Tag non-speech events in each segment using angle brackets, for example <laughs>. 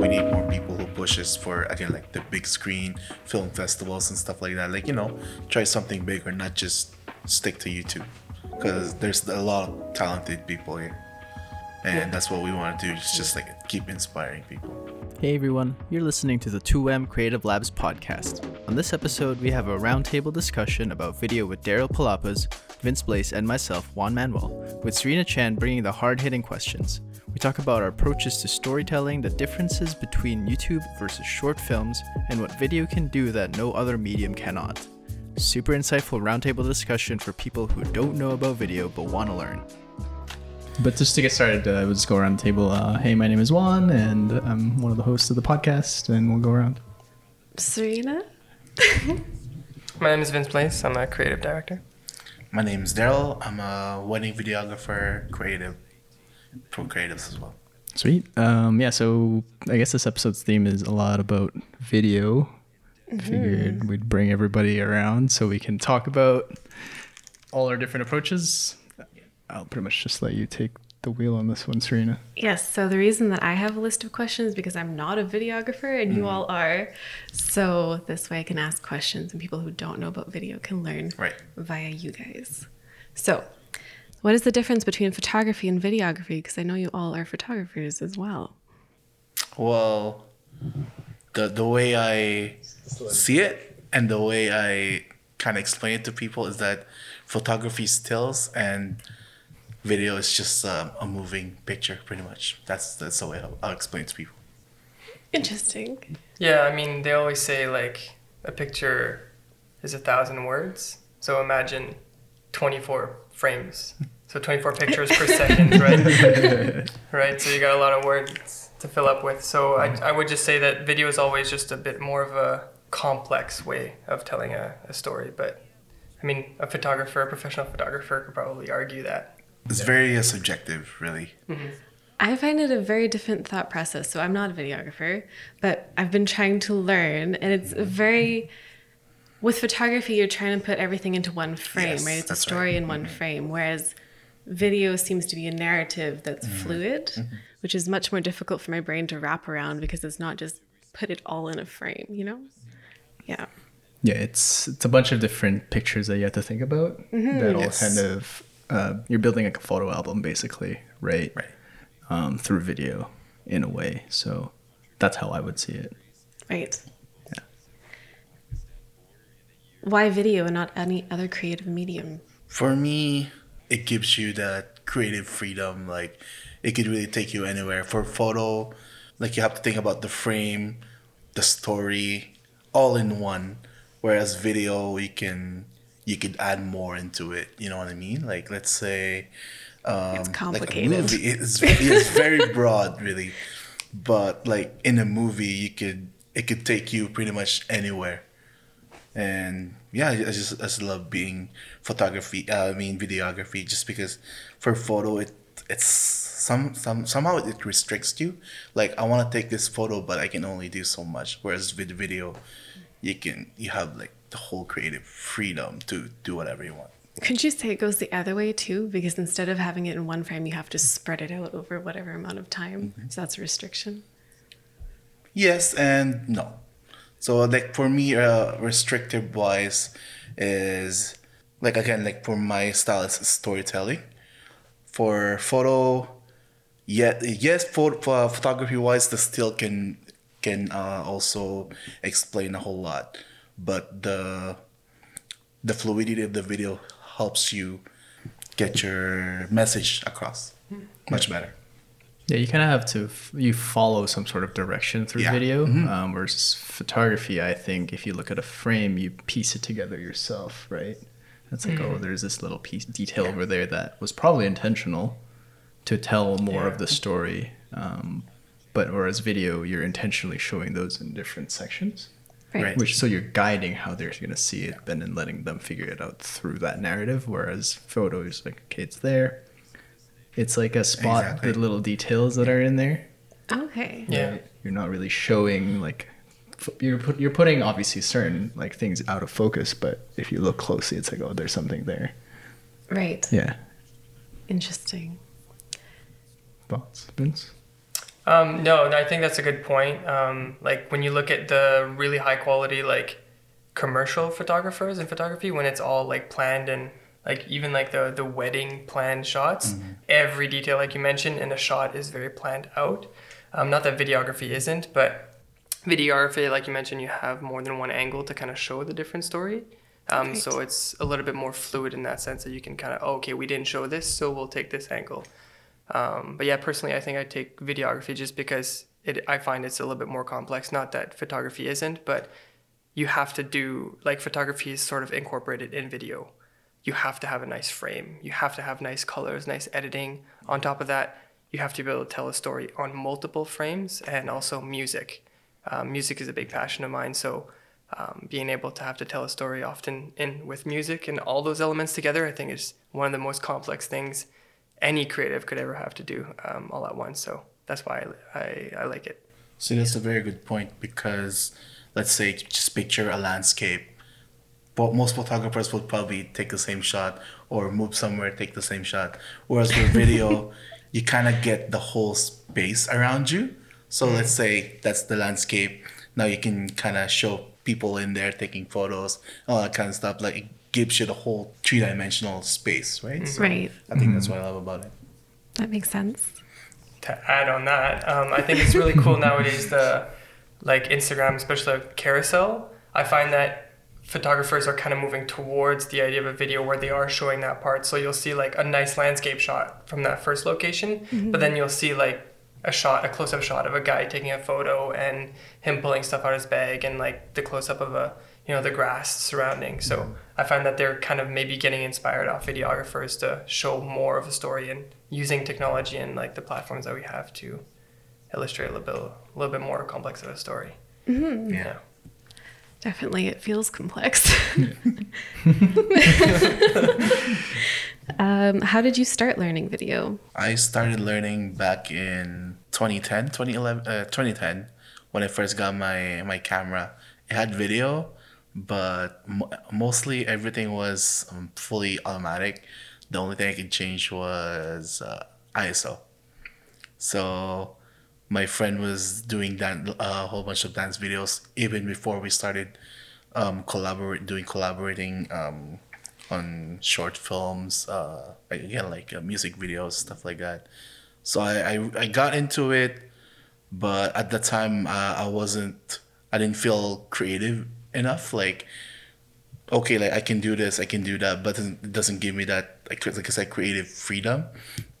we need more people who pushes for again like the big screen film festivals and stuff like that. Like you know, try something bigger, not just stick to YouTube, because there's a lot of talented people here, and that's what we want to do. Is just like keep inspiring people. Hey everyone, you're listening to the 2M Creative Labs podcast. On this episode, we have a roundtable discussion about video with Daryl Palapas, Vince Blaze, and myself, Juan Manuel, with Serena Chan bringing the hard hitting questions. We talk about our approaches to storytelling, the differences between YouTube versus short films, and what video can do that no other medium cannot. Super insightful roundtable discussion for people who don't know about video but want to learn. But just to get started, uh, we'll just go around the table. Uh, hey, my name is Juan, and I'm one of the hosts of the podcast, and we'll go around. Serena? <laughs> My name is Vince Place. I'm a creative director. My name is Daryl. I'm a wedding videographer, creative, pro creatives as well. Sweet. Um, yeah, so I guess this episode's theme is a lot about video. Figured we'd bring everybody around so we can talk about all our different approaches. I'll pretty much just let you take the wheel on this one, Serena. Yes, so the reason that I have a list of questions is because I'm not a videographer and you all are. So this way I can ask questions and people who don't know about video can learn Right. via you guys. So, what is the difference between photography and videography? Because I know you all are photographers as well. Well, the the way I see it and the way I kind of explain it to people is that photography stills and video is just um, a moving picture, pretty much. That's that's the way I'll, I'll explain it to people. Interesting. Yeah, I mean, they always say like a picture is a thousand words. So imagine 24 frames. So 24 pictures per second, right? <laughs> right. So you got a lot of words to fill up with. So I, mm-hmm. I would just say that video is always just a bit more of a complex way of telling a, a story. But I mean, a photographer, a professional photographer could probably argue that. It's very uh, subjective, really. Mm-hmm. I find it a very different thought process. So I'm not a videographer, but I've been trying to learn, and it's a very with photography, you're trying to put everything into one frame, Yes, right? It's a story right. in one frame, whereas video seems to be a narrative that's fluid, which is much more difficult for my brain to wrap around because it's not just put it all in a frame, you know? Yeah. Yeah, it's it's a bunch of different pictures that you have to think about. That all Yes. kind of uh, you're building like a photo album, basically, right? Right. Um, through video, in a way. So that's how I would see it. Right. Why video and not any other creative medium? For me, it gives you that creative freedom. Like, it could really take you anywhere. For photo, like, you have to think about the frame, the story, all in one. Whereas video, you can you could add more into it. You know what I mean? Like, let's say, um, It's like complicated. movie, it's it's very <laughs> broad, really. But like in a movie, you could it could take you pretty much anywhere and yeah, I just I just love being photography. Uh, I mean videography, just because for photo it it's some some somehow it restricts you. Like I want to take this photo, but I can only do so much. Whereas with video, you can you have like the whole creative freedom to do whatever you want. Couldn't you say it goes the other way too? Because instead of having it in one frame, you have to spread it out over whatever amount of time. So that's a restriction. Yes and no. So like for me, uh, restrictive wise is like again like for my style is storytelling. For photo, yeah, yes, for, for photography wise, the still can can uh, also explain a whole lot, but the the fluidity of the video helps you get your message across much better. Yeah, you kind of have to f- you follow some sort of direction through Yeah. video. Um, whereas photography, I think if you look at a frame, you piece it together yourself, right? It's like, oh, there's this little piece detail over there that was probably intentional to tell more of the story. Um, but whereas video, you're intentionally showing those in different sections, Right. Right. which so you're guiding how they're going to see it, and then letting them figure it out through that narrative. Whereas photo is like, okay, it's there. It's like a spot Exactly. the little details that are in there. Okay. Yeah. You're not really showing like you're put, you're putting obviously certain like things out of focus, but if you look closely, it's like oh, there's something there. Right. Yeah. Interesting. Thoughts, Vince? Um, no, I think that's a good point. Um, like when you look at the really high quality like commercial photographers in photography, when it's all like planned and like even like the the wedding planned shots, every detail like you mentioned in a shot is very planned out. Um, not that videography isn't, but videography, like you mentioned, you have more than one angle to kind of show the different story. Um, so it's a little bit more fluid in that sense that you can kind of, oh, okay, we didn't show this, so we'll take this angle. Um, but yeah, personally, I think I take videography just because it, I find it's a little bit more complex. Not that photography isn't, but you have to do, like, photography is sort of incorporated in video. You have to have a nice frame, you have to have nice colors, nice editing. On top of that, you have to be able to tell a story on multiple frames and also music. Um, music is a big passion of mine, so um, being able to have to tell a story often in with music and all those elements together, I think is one of the most complex things any creative could ever have to do um, all at once. So that's why I, I, I like it. See, that's a very good point because let's say just picture a landscape. But most photographers would probably take the same shot or move somewhere, take the same shot. Whereas with video, <laughs> you kind of get the whole space around you. So let's say that's the landscape. Now you can kind of show people in there taking photos, all that kind of stuff. Like it gives you the whole three dimensional space, right? So Right. I think that's what I love about it. That makes sense. to add on that, um, I think it's really cool <laughs> nowadays the like Instagram, especially like carousel. I find that photographers are kind of moving towards the idea of a video where they are showing that part. So you'll see like a nice landscape shot from that first location, but mm-hmm. then you'll see like a shot, a close-up shot of a guy taking a photo and him pulling stuff out of his bag and like the close-up of a you know the grass surrounding. So I find that they're kind of maybe getting inspired off videographers to show more of a story and using technology and like the platforms that we have to illustrate a little bit, a little bit more complex of a story. Mm-hmm. Yeah. Definitely, it feels complex. <laughs> um, how did you start learning video? I started learning back in 2010, 2011, uh, 2010 when I first got my, my camera. It had video, but mo- mostly everything was um, fully automatic. The only thing I could change was uh, ISO. So my friend was doing that a whole bunch of dance videos even before we started um, collaborate doing collaborating um, on short films, uh, again like uh, music videos, stuff like that. So I, I, I got into it, but at the time uh, I wasn't, I didn't feel creative enough. Like, okay, like I can do this, I can do that, but it doesn't give me that, like, like I said, creative freedom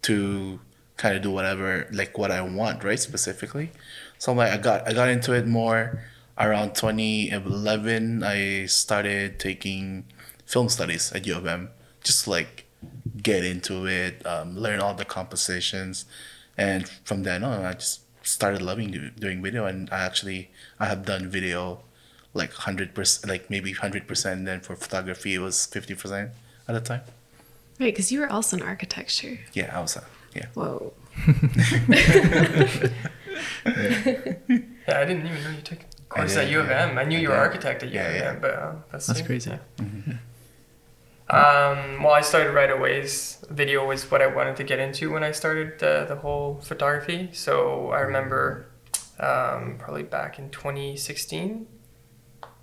to kind of do whatever, like what I want, right? Specifically. So I'm like, I got, I got into it more around 2011. I started taking film studies at U of M, just like get into it, um, learn all the compositions, and from then on, I just started loving doing video. And I actually I have done video like hundred percent, like maybe hundred percent. Then for photography, it was fifty percent at the time. Right, because you were also in architecture. Yeah, I was. Uh, yeah. Whoa. <laughs> Yeah, I didn't even know you took a course at U of yeah. M. I knew you were Yeah. architect at U of yeah. M, but uh, that's That's sick. crazy. Yeah. Um, well, I started right away. Video was what I wanted to get into when I started the, the whole photography. So I remember um, probably back in 2016,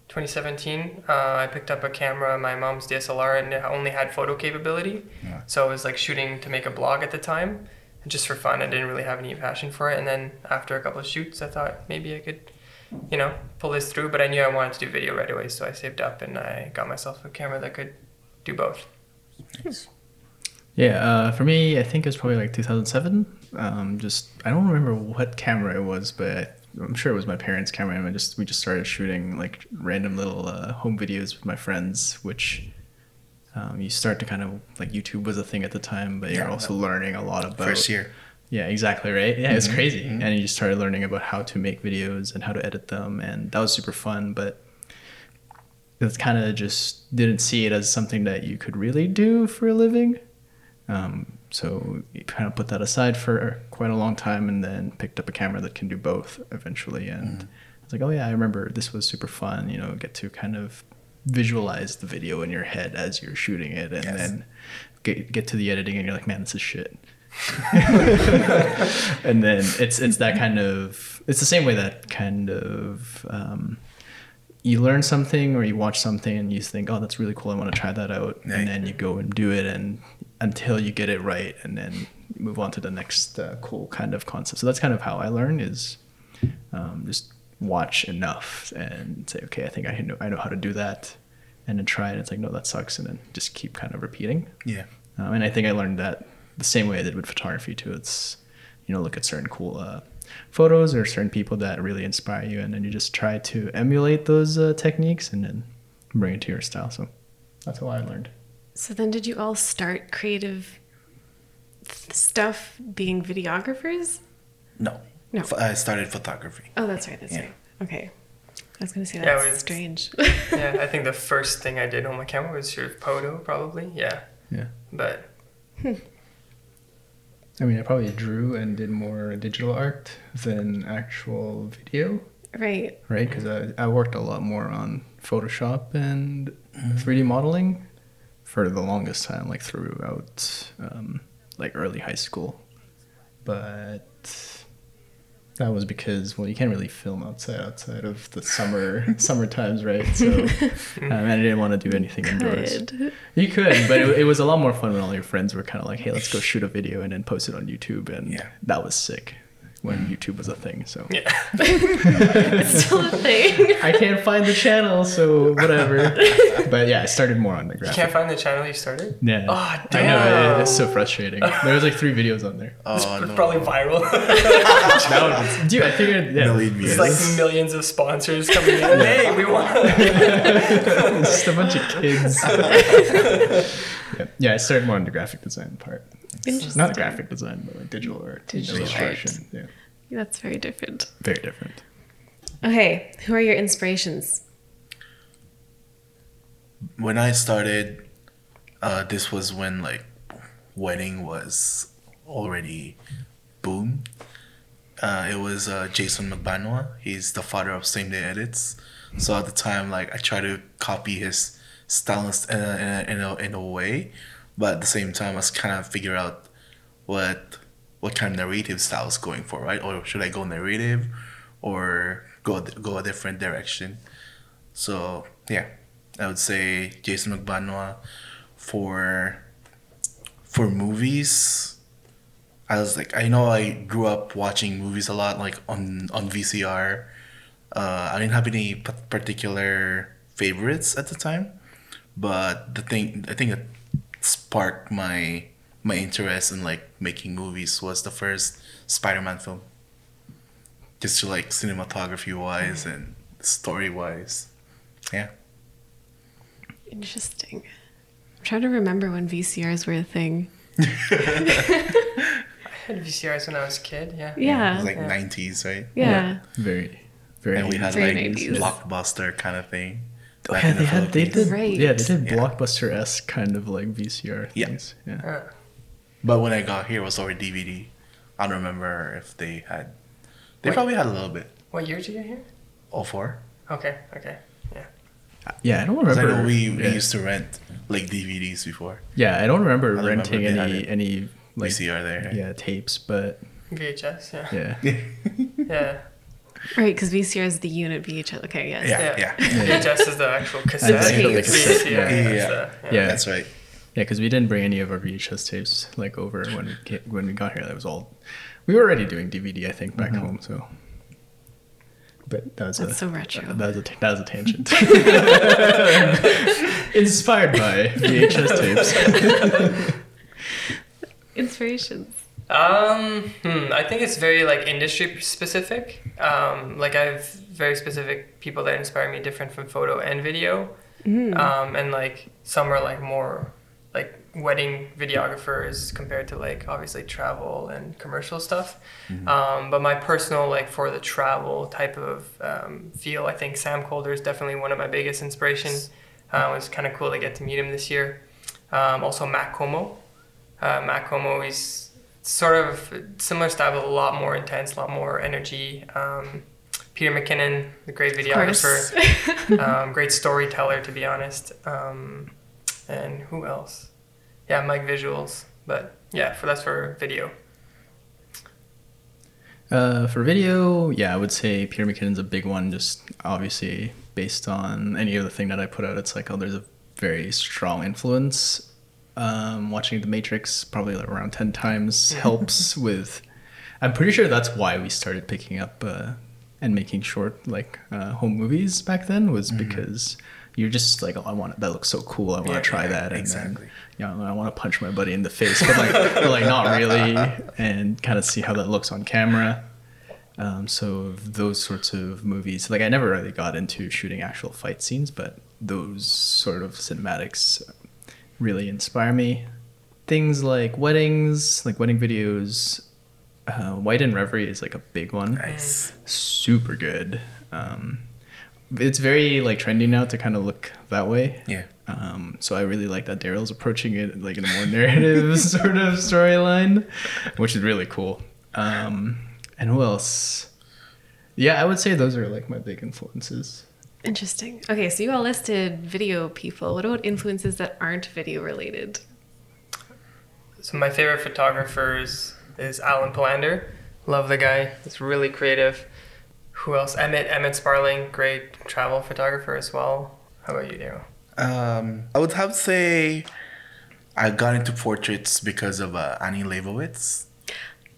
2017, uh, I picked up a camera, my mom's DSLR, and it only had photo capability. Yeah. So I was like shooting to make a blog at the time, and just for fun. I didn't really have any passion for it. And then after a couple of shoots, I thought maybe I could, you know, pull this through. But I knew I wanted to do video right away, so I saved up and I got myself a camera that could do both. Nice. Yeah, uh, for me, I think it was probably like 2007. Um, just I don't remember what camera it was, but I, I'm sure it was my parents' camera. And I just we just started shooting like random little uh, home videos with my friends, which um, you start to kind of like YouTube was a thing at the time, but you're also learning a lot about First year. Yeah, exactly right. Yeah, it was Mhm, crazy, mhm. and you just started learning about how to make videos and how to edit them, and that was super fun. But it's kind of just didn't see it as something that you could really do for a living. Um, so you kind of put that aside for quite a long time, and then picked up a camera that can do both eventually. And I was like, oh yeah, I remember this was super fun. You know, get to kind of visualize the video in your head as you're shooting it, and Yes. then get get to the editing, and you're like, man, this is shit. <laughs> <laughs> and then it's it's that kind of it's the same way that kind of um, you learn something or you watch something and you think oh that's really cool I want to try that out and then you go and do it and until you get it right and then move on to the next uh, cool kind of concept. So that's kind of how I learn is um, just watch enough and say okay I think I know I know how to do that and then try it. It's like no that sucks and then just keep kind of repeating. Yeah. Um, and I think I learned that the same way I did with photography too. It's you know look at certain cool uh, photos or certain people that really inspire you, and then you just try to emulate those uh, techniques and then bring it to your style. So that's how I learned. So then, did you all start creative stuff being videographers? No. No. F- I started photography. Oh, that's right. That's Yeah. right. Okay. I was gonna say Yeah, that's it was- strange. <laughs> yeah, I think the <laughs> first thing I did on my camera was sort of Poto, probably. Yeah. Yeah. But hmm. I mean, I probably drew and did more digital art than actual video, right. right? Because I, I worked a lot more on Photoshop and mm-hmm. 3D modeling for the longest time, like throughout um, like early high school. But that was because well, you can't really film outside outside of the summer <laughs> summer times, right? So <laughs> um, and I didn't want to do anything indoors. You could, but it, it was a lot more fun when all your friends were kind of like, "Hey, let's go shoot a video and then post it on YouTube," and Yeah. that was sick when YouTube was a thing. So yeah. <laughs> <laughs> It's still a thing. I can't find the channel, so whatever. <laughs> but yeah, I started more on the You can't find the channel you started? Yeah. Oh, I know damn. it, it's so frustrating. There was like three videos on there. Oh, It's no. probably viral. That was, dude, I figured yeah, Million views. It's like millions of sponsors coming in. Hey, we want. it's just a bunch of kids. Yeah. yeah, I started more on the graphic design part. Interesting. Not graphic design, but like digital art, Digital illustration. Yeah, That's very different. very different. Okay, who are your inspirations? when I started, uh, this was when like wedding was already boom. Uh, it was uh, Jason Magbanua. He's the father of same day edits. So at the time, like I tried to copy his style in a, in a, in a, way, but at the same time, I was kind of figure out what what kind of narrative style I was going for, right? Or should I go narrative, or go go a different direction? So yeah, I would say Jason Magbanua for for movies. I was like, I know I grew up watching movies a lot, like on on VCR. Uh, I didn't have any particular favorites at the time, but the thing I think that sparked my my interest in like making movies was the first Spider-Man film. Just to like cinematography wise and story wise, yeah. Interesting. I'm trying to remember when VCRs were a thing. <laughs> <laughs> I had VCRs when I was a kid. Yeah. It Yeah. was like Yeah. nineties, right? yeah. Very, very. And we had Very like 90s. blockbuster kind of thing. Oh, back yeah, in the they had they did Right. yeah they did Yeah. blockbuster s kind of like VCR Yeah. things. Yeah. Uh, But when I got here, it was already DVD. I don't remember if they had. They Wait. probably had a little bit. what year did you get here? All four. Okay. Okay. Yeah. Yeah, I don't 'Cause I know we, we yeah. used to rent like DVDs before. Yeah, I don't remember I don't renting remember any any like VCR there. yeah tapes, but VHS. Yeah. yeah. <laughs> Yeah. Right, because VCR is the unit VHS. Okay, yes. Yeah, yeah. VHS <laughs> is the actual cassette. The tape. VCR Yeah. is Yeah. Yeah. That's right. Yeah, because we didn't bring any of our VHS tapes like over when we get, when we got here. That was all. We were already doing DVD, I think, back Mm-hmm. home. So, but that was That's a so retro. that was a that was a tangent. <laughs> <laughs> Inspired by VHS tapes. Inspirations. Um, hmm, I think it's very like industry specific. Um, like I have very specific people that inspire me, different from photo and video. Um, and like some are like more like wedding videographers compared to like obviously travel and commercial stuff. Um, but my personal like for the travel type of um, feel, I think Sam Kolder is definitely one of my biggest inspirations. Uh, it was kind of cool to get to meet him this year. Um, also Matt Komo. Uh, Matt Komo, he's sort of similar style, but a lot more intense, a lot more energy. Um, Peter McKinnon, the great videographer, <laughs> um, <laughs> great storyteller, to be honest. Um, and who else? Yeah, Mike Visuals. But yeah, for that's for video. Uh, for video, yeah, I would say Peter McKinnon's a big one. Just obviously based on any other thing that I put out, it's like oh, there's a very strong influence. Um, watching The Matrix probably like around ten times <laughs> helps with. I'm pretty sure that's why we started picking up uh, and making short like uh, home movies back then was because you're just like oh I want that looks so cool I want to Yeah, try yeah, that and exactly. then yeah, I want to punch my buddy in the face, but like, <laughs> but like not really, and kind of see how that looks on camera. Um, so those sorts of movies, like I never really got into shooting actual fight scenes, but those sort of cinematics really inspire me. Things like weddings, like wedding videos. Uh, White in Revery is like a big one Nice. super good. Um, it's very like trendy now to kind of look that way. Yeah. Um, so I really like that Daryl's approaching it like in a more narrative <laughs> sort of storyline, which is really cool. Um, and who else? Yeah, I would say those are like my big influences. Interesting. Okay, so you all listed video people. What about influences that aren't video related? So my favorite photographers is Alen Palander. Love the guy. He's really creative. Who else? Emmett Emmett Sparling, great travel photographer as well. How about you, Daryl? Um, I would have to say I got into portraits because of uh, Annie Leibovitz.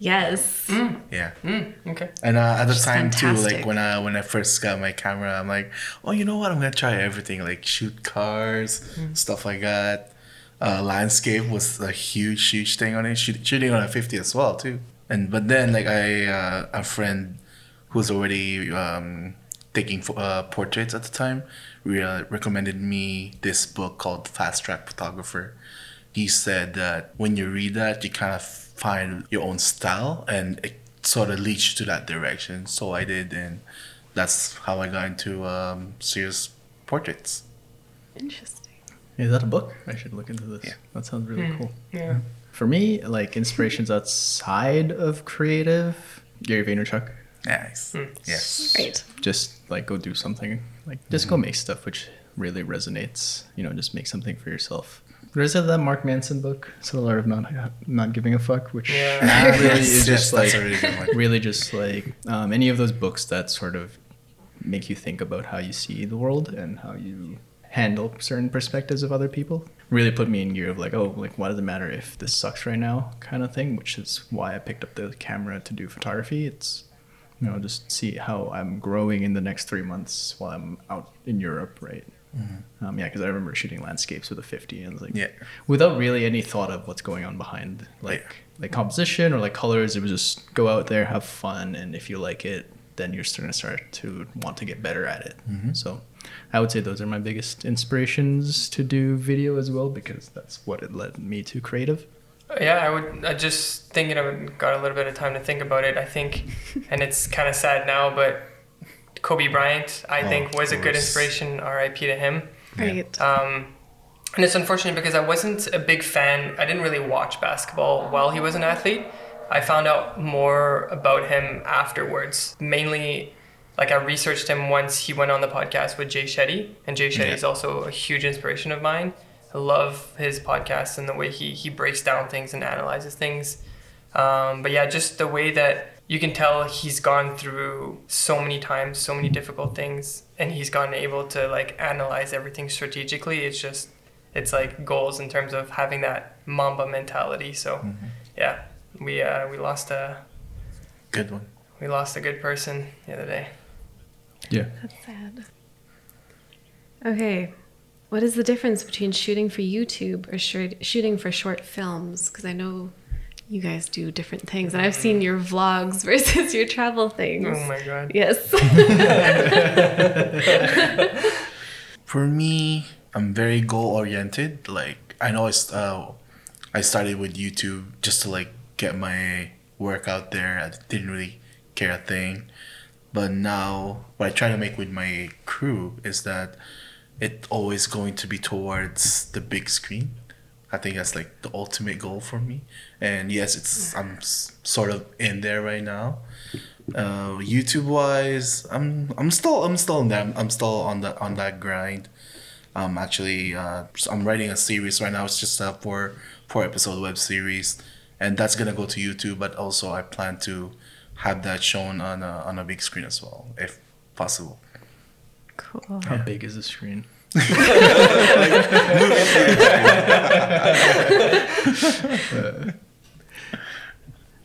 Yes. Yeah. Mm, okay. And uh, at the She's time too, like when I when I first got my camera, I'm like, oh, you know what? I'm gonna try everything, like shoot cars, stuff like that. Uh, landscape was a huge, huge thing on it. Shoot, shooting on a 50 as well too. And but then like I uh, a friend who's already um, taking uh, portraits at the time re- uh, recommended me this book called Fast Track Photographer. He said that when you read that, you kind of find your own style and it sort of leads you to that direction. So I did, and that's how I got into um, serious portraits. Interesting. Is that a book? I should look into this. Yeah. That sounds really hmm. cool. Yeah. For me, like inspirations <laughs> outside of creative, Gary Vaynerchuk. Nice. Hmm. Yes. Great. just like go do something like just go mm-hmm. make stuff which really resonates you know just make something for yourself there's that mark manson book so the art of not not giving a fuck which Yeah. <laughs> really is Yes, just like really really just like um, any of those books that sort of make you think about how you see the world and how you handle certain perspectives of other people really put me in gear of like oh like why does it matter if this sucks right now kind of thing which is why i picked up the camera to do photography it's you know just see how i'm growing in the next three months while i'm out in europe right um, yeah because i remember shooting landscapes with a 50 and like Yeah. without really any thought of what's going on behind like like composition or like colors it was just go out there have fun and if you like it then you're starting to start to want to get better at it so i would say those are my biggest inspirations to do video as well because that's what it led me to creative Yeah, I would. I just thinking of it, got a little bit of time to think about it. I think, and it's kind of sad now, but Kobe Bryant, I Oh, think, of was a good inspiration. R.I.P. to him. Right. Um, and it's unfortunate because I wasn't a big fan. I didn't really watch basketball while he was an athlete. I found out more about him afterwards. Mainly, like I researched him once he went on the podcast with Jay Shetty, and Jay Shetty Yeah. is also a huge inspiration of mine. I love his podcast and the way he he breaks down things and analyzes things. Um, but yeah, just the way that you can tell he's gone through so many times, so many difficult things, and he's gotten able to like analyze everything strategically. It's just, it's like goals in terms of having that Mamba mentality. So, yeah, we uh, we lost a Good one. we lost a good person the other day. yeah That's sad. Okay. What is the difference between shooting for YouTube or short, shooting for short films? Because I know you guys do different things, and I've seen your vlogs <laughs> versus your travel things. Oh my god. Yes. <laughs> For me, I'm very goal oriented. Like I know I, st- uh, I started with YouTube just to like get my work out there. I didn't really care a thing. But now what I try to make with my crew is that it's always going to be towards the big screen. I think that's like the ultimate goal for me. And yes, it's I'm s- sort of in there right now. Uh, YouTube wise, I'm I'm still I'm still in that I'm I'm still on the on that grind. Um, actually, uh, I'm writing a series right now. It's just a four four episode web series, and that's gonna go to YouTube. But also, I plan to have that shown on a, on a big screen as well, if possible. Cool. How big is the screen? <laughs>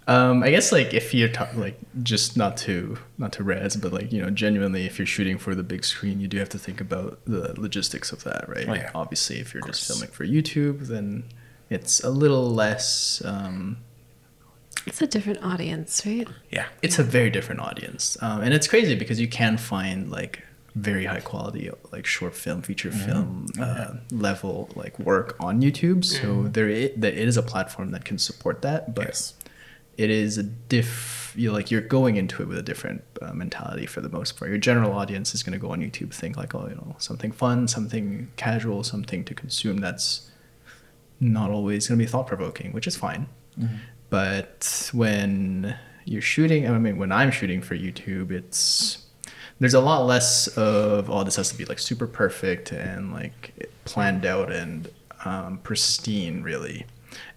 Um, I guess like if you're ta- like just not to not to res, but like you know genuinely, if you're shooting for the big screen, you do have to think about the logistics of that, right? Oh, yeah. Obviously, if you're just filming for YouTube, then it's a little less. Um, It's a different audience, right? Yeah. it's a very different audience, um, and it's crazy because you can find like very high quality like short film, feature film uh, level like work on YouTube. So there i- there is a platform that can support that, but Yes. it is a diff you like you're going into it with a different uh, mentality for the most part. Your general audience is going to go on youtube think like oh you know something fun something casual something to consume that's not always going to be thought-provoking which is fine. But when you're shooting i mean when i'm shooting for youtube it's there's a lot less of oh this has to be like super perfect and like planned out and um, pristine really.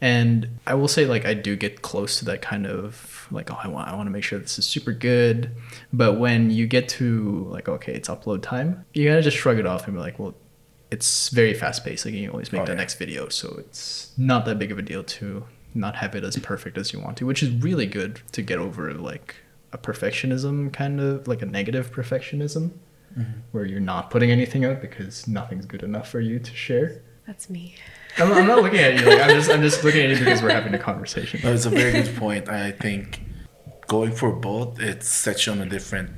And i will say like i do get close to that kind of like oh i want i want to make sure this is super good. But when you get to like okay it's upload time you gotta just shrug it off and be like well it's very fast paced. Like you always make Oh, the yeah. next video so it's not that big of a deal to not have it as perfect as you want to which is really good to get over like a perfectionism kind of like a negative perfectionism mm-hmm. where you're not putting anything out because nothing's good enough for you to share That's me. I'm, I'm not looking at you like i'm just i'm just looking at you because we're having a conversation No, it's a very good point. I think going for both, it sets you on a different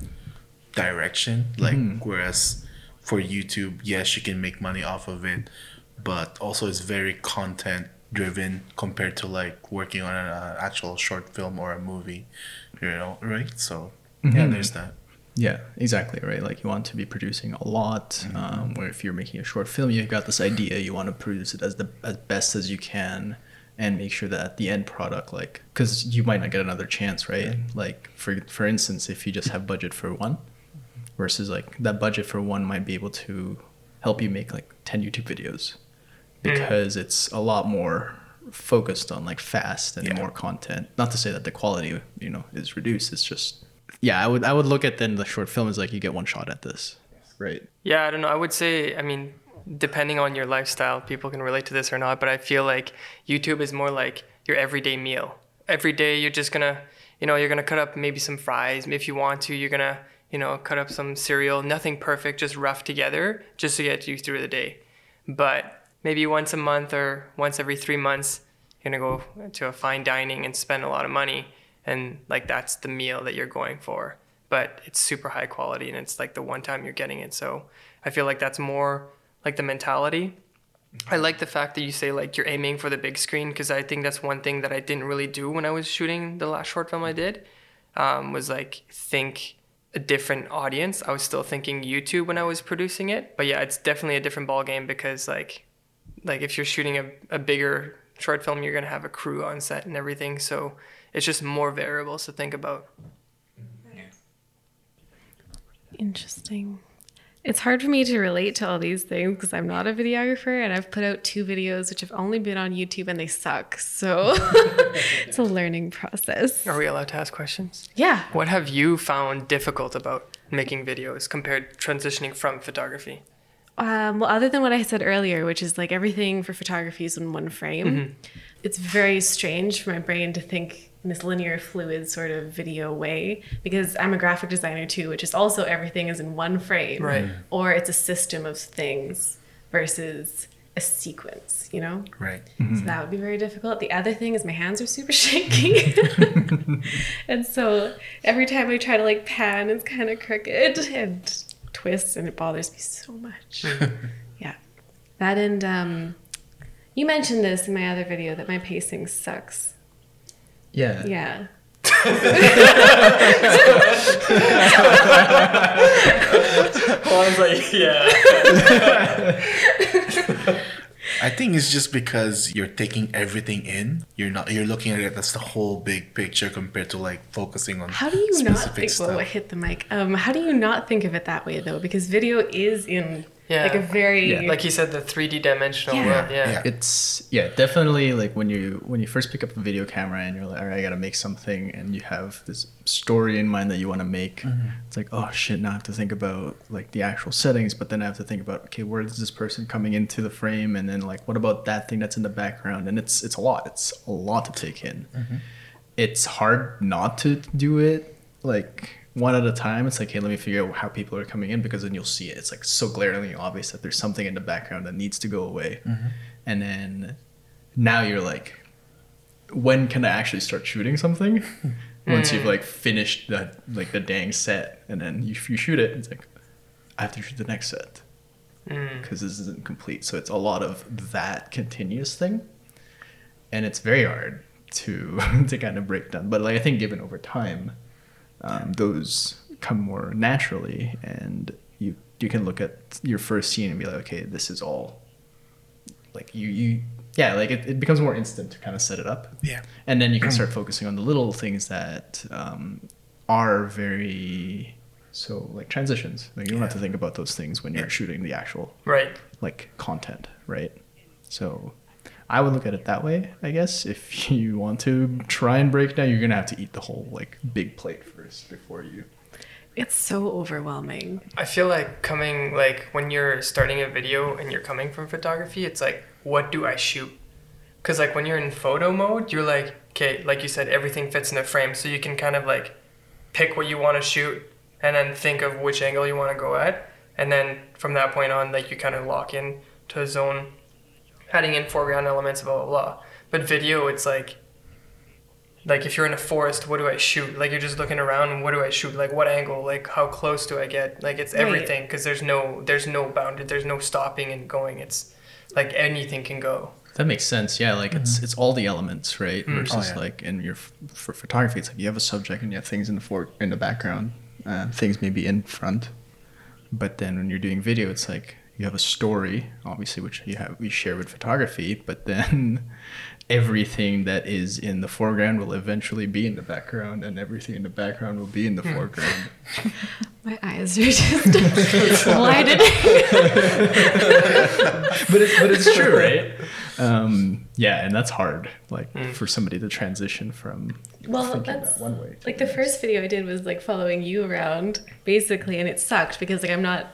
direction. Like, hmm. whereas for YouTube, yes, you can make money off of it, but also it's very content driven compared to like working on an actual short film or a movie, you know, right? So, yeah, there's that. Yeah, exactly right. Like you want to be producing a lot. Um, where if you're making a short film, you've got this idea, you want to produce it as the as best as you can, and make sure that the end product, like, because you might not get another chance, right? Like for for instance, if you just have budget for one, versus like that budget for one might be able to help you make like ten YouTube videos, Mm-hmm. because it's a lot more focused on like fast and Yeah. more content. Not to say that the quality, you know, is reduced. It's just yeah, I would I would look at then the short film as like you get one shot at this, right? Yeah, I don't know. I would say, I mean, depending on your lifestyle, people can relate to this or not, but I feel like YouTube is more like your everyday meal. Every day you're just gonna, you know, you're gonna cut up maybe some fries. If you want to, you're gonna, you know, cut up some cereal. Nothing perfect, just rough together, just to get you through the day. But maybe once a month or once every three months, you're gonna go to a fine dining and spend a lot of money, and like that's the meal that you're going for. But it's super high quality, and it's like the one time you're getting it. So I feel like that's more like the mentality. I like the fact that you say like you're aiming for the big screen because I think that's one thing that I didn't really do when I was shooting the last short film I did. Um, was like think a different audience. I was still thinking YouTube when I was producing it, but yeah, it's definitely a different ball game because like like if you're shooting a, a bigger short film, you're gonna have a crew on set and everything. So it's just more variables to think about. Interesting. It's hard for me to relate to all these things because I'm not a videographer and I've put out two videos which have only been on YouTube and they suck. So <laughs> it's a learning process. Are we allowed to ask questions? Yeah. What have you found difficult about making videos compared transitioning from photography? Um, well, other than what I said earlier, which is like everything for photography is in one frame, mm-hmm. it's very strange for my brain to think in this linear, fluid sort of video way because I'm a graphic designer too, which is also everything is in one frame, Right. Mm-hmm. Or it's a system of things versus a sequence, you know? Right. Mm-hmm. So that would be very difficult. The other thing is my hands are super <laughs> shaky. <laughs> and so every time I try to like pan, it's kind of crooked and twists and it bothers me so much. <laughs> yeah. That and um, you mentioned this in my other video that my pacing sucks. Yeah. Yeah. <laughs> <laughs> Juan's like, yeah. I think it's just because you're taking everything in. You're not. You're looking at it as the whole big picture compared to like focusing on How do you not think? stuff. Whoa, I hit the mic. Um, how do you not think of it that way though? Because video is in Yeah. Like a very Yeah. Like he said, the 3D dimensional Yeah. world. Yeah. Yeah. it's yeah definitely like when you when you first pick up a video camera and you're like all right i gotta make something and you have this story in mind that you want to make mm-hmm. it's like oh shit now i have to think about like the actual settings but then i have to think about okay where is this person coming into the frame and then like what about that thing that's in the background and it's it's a lot it's a lot to take in mm-hmm. it's hard not to do it like one at a time. It's like, hey, let me figure out how people are coming in because then you'll see it. It's like so glaringly obvious that there's something in the background that needs to go away. And then now you're like, when can I actually start shooting something? <laughs> Once you've like finished that like the dang set, and then you, you shoot it, it's like I have to shoot the next set Mm. because this isn't complete. So it's a lot of that continuous thing, and it's very hard to <laughs> to kind of break down. But like I think, given over time, um, those come more naturally, and you you can look at your first scene and be like, okay, this is all like you you yeah like it, it becomes more instant to kind of set it up Yeah. and then you can start <clears throat> focusing on the little things that um, are very so like transitions like you don't have to think about those things when you're Yeah. shooting the actual Right. like content right so i would look at it that way i guess if <laughs> you want to try and break down you're gonna have to eat the whole like big plate first before you it's so overwhelming. I feel like coming like when you're starting a video and you're coming from photography, it's like what do I shoot? Cuz like when you're in photo mode, you're like okay, like you said everything fits in a frame so you can kind of like pick what you want to shoot and then think of which angle you want to go at and then from that point on like you kind of lock in to a zone adding in foreground elements blah blah blah. But video it's like like if you're in a forest what do i shoot like you're just looking around and what do i shoot like what angle like how close do i get like it's everything because there's no there's no bounded there's no stopping and going it's like anything can go That makes sense. Yeah, like it's it's all the elements, right? Mm. Versus Oh, yeah. like in your for photography, it's like you have a subject and you have things in the for in the background, uh, things maybe in front, but then when you're doing video, it's like you have a story, obviously, which you have we share with photography, but then <laughs> everything that is in the foreground will eventually be in the background, and everything in the background will be in the foreground. <laughs> My eyes are just <laughs> widening. but it's but it's true, right? Um, yeah, and that's hard, like for somebody to transition from Well, that's that one way. like the next. first video I did was like following you around basically, and it sucked because like I'm not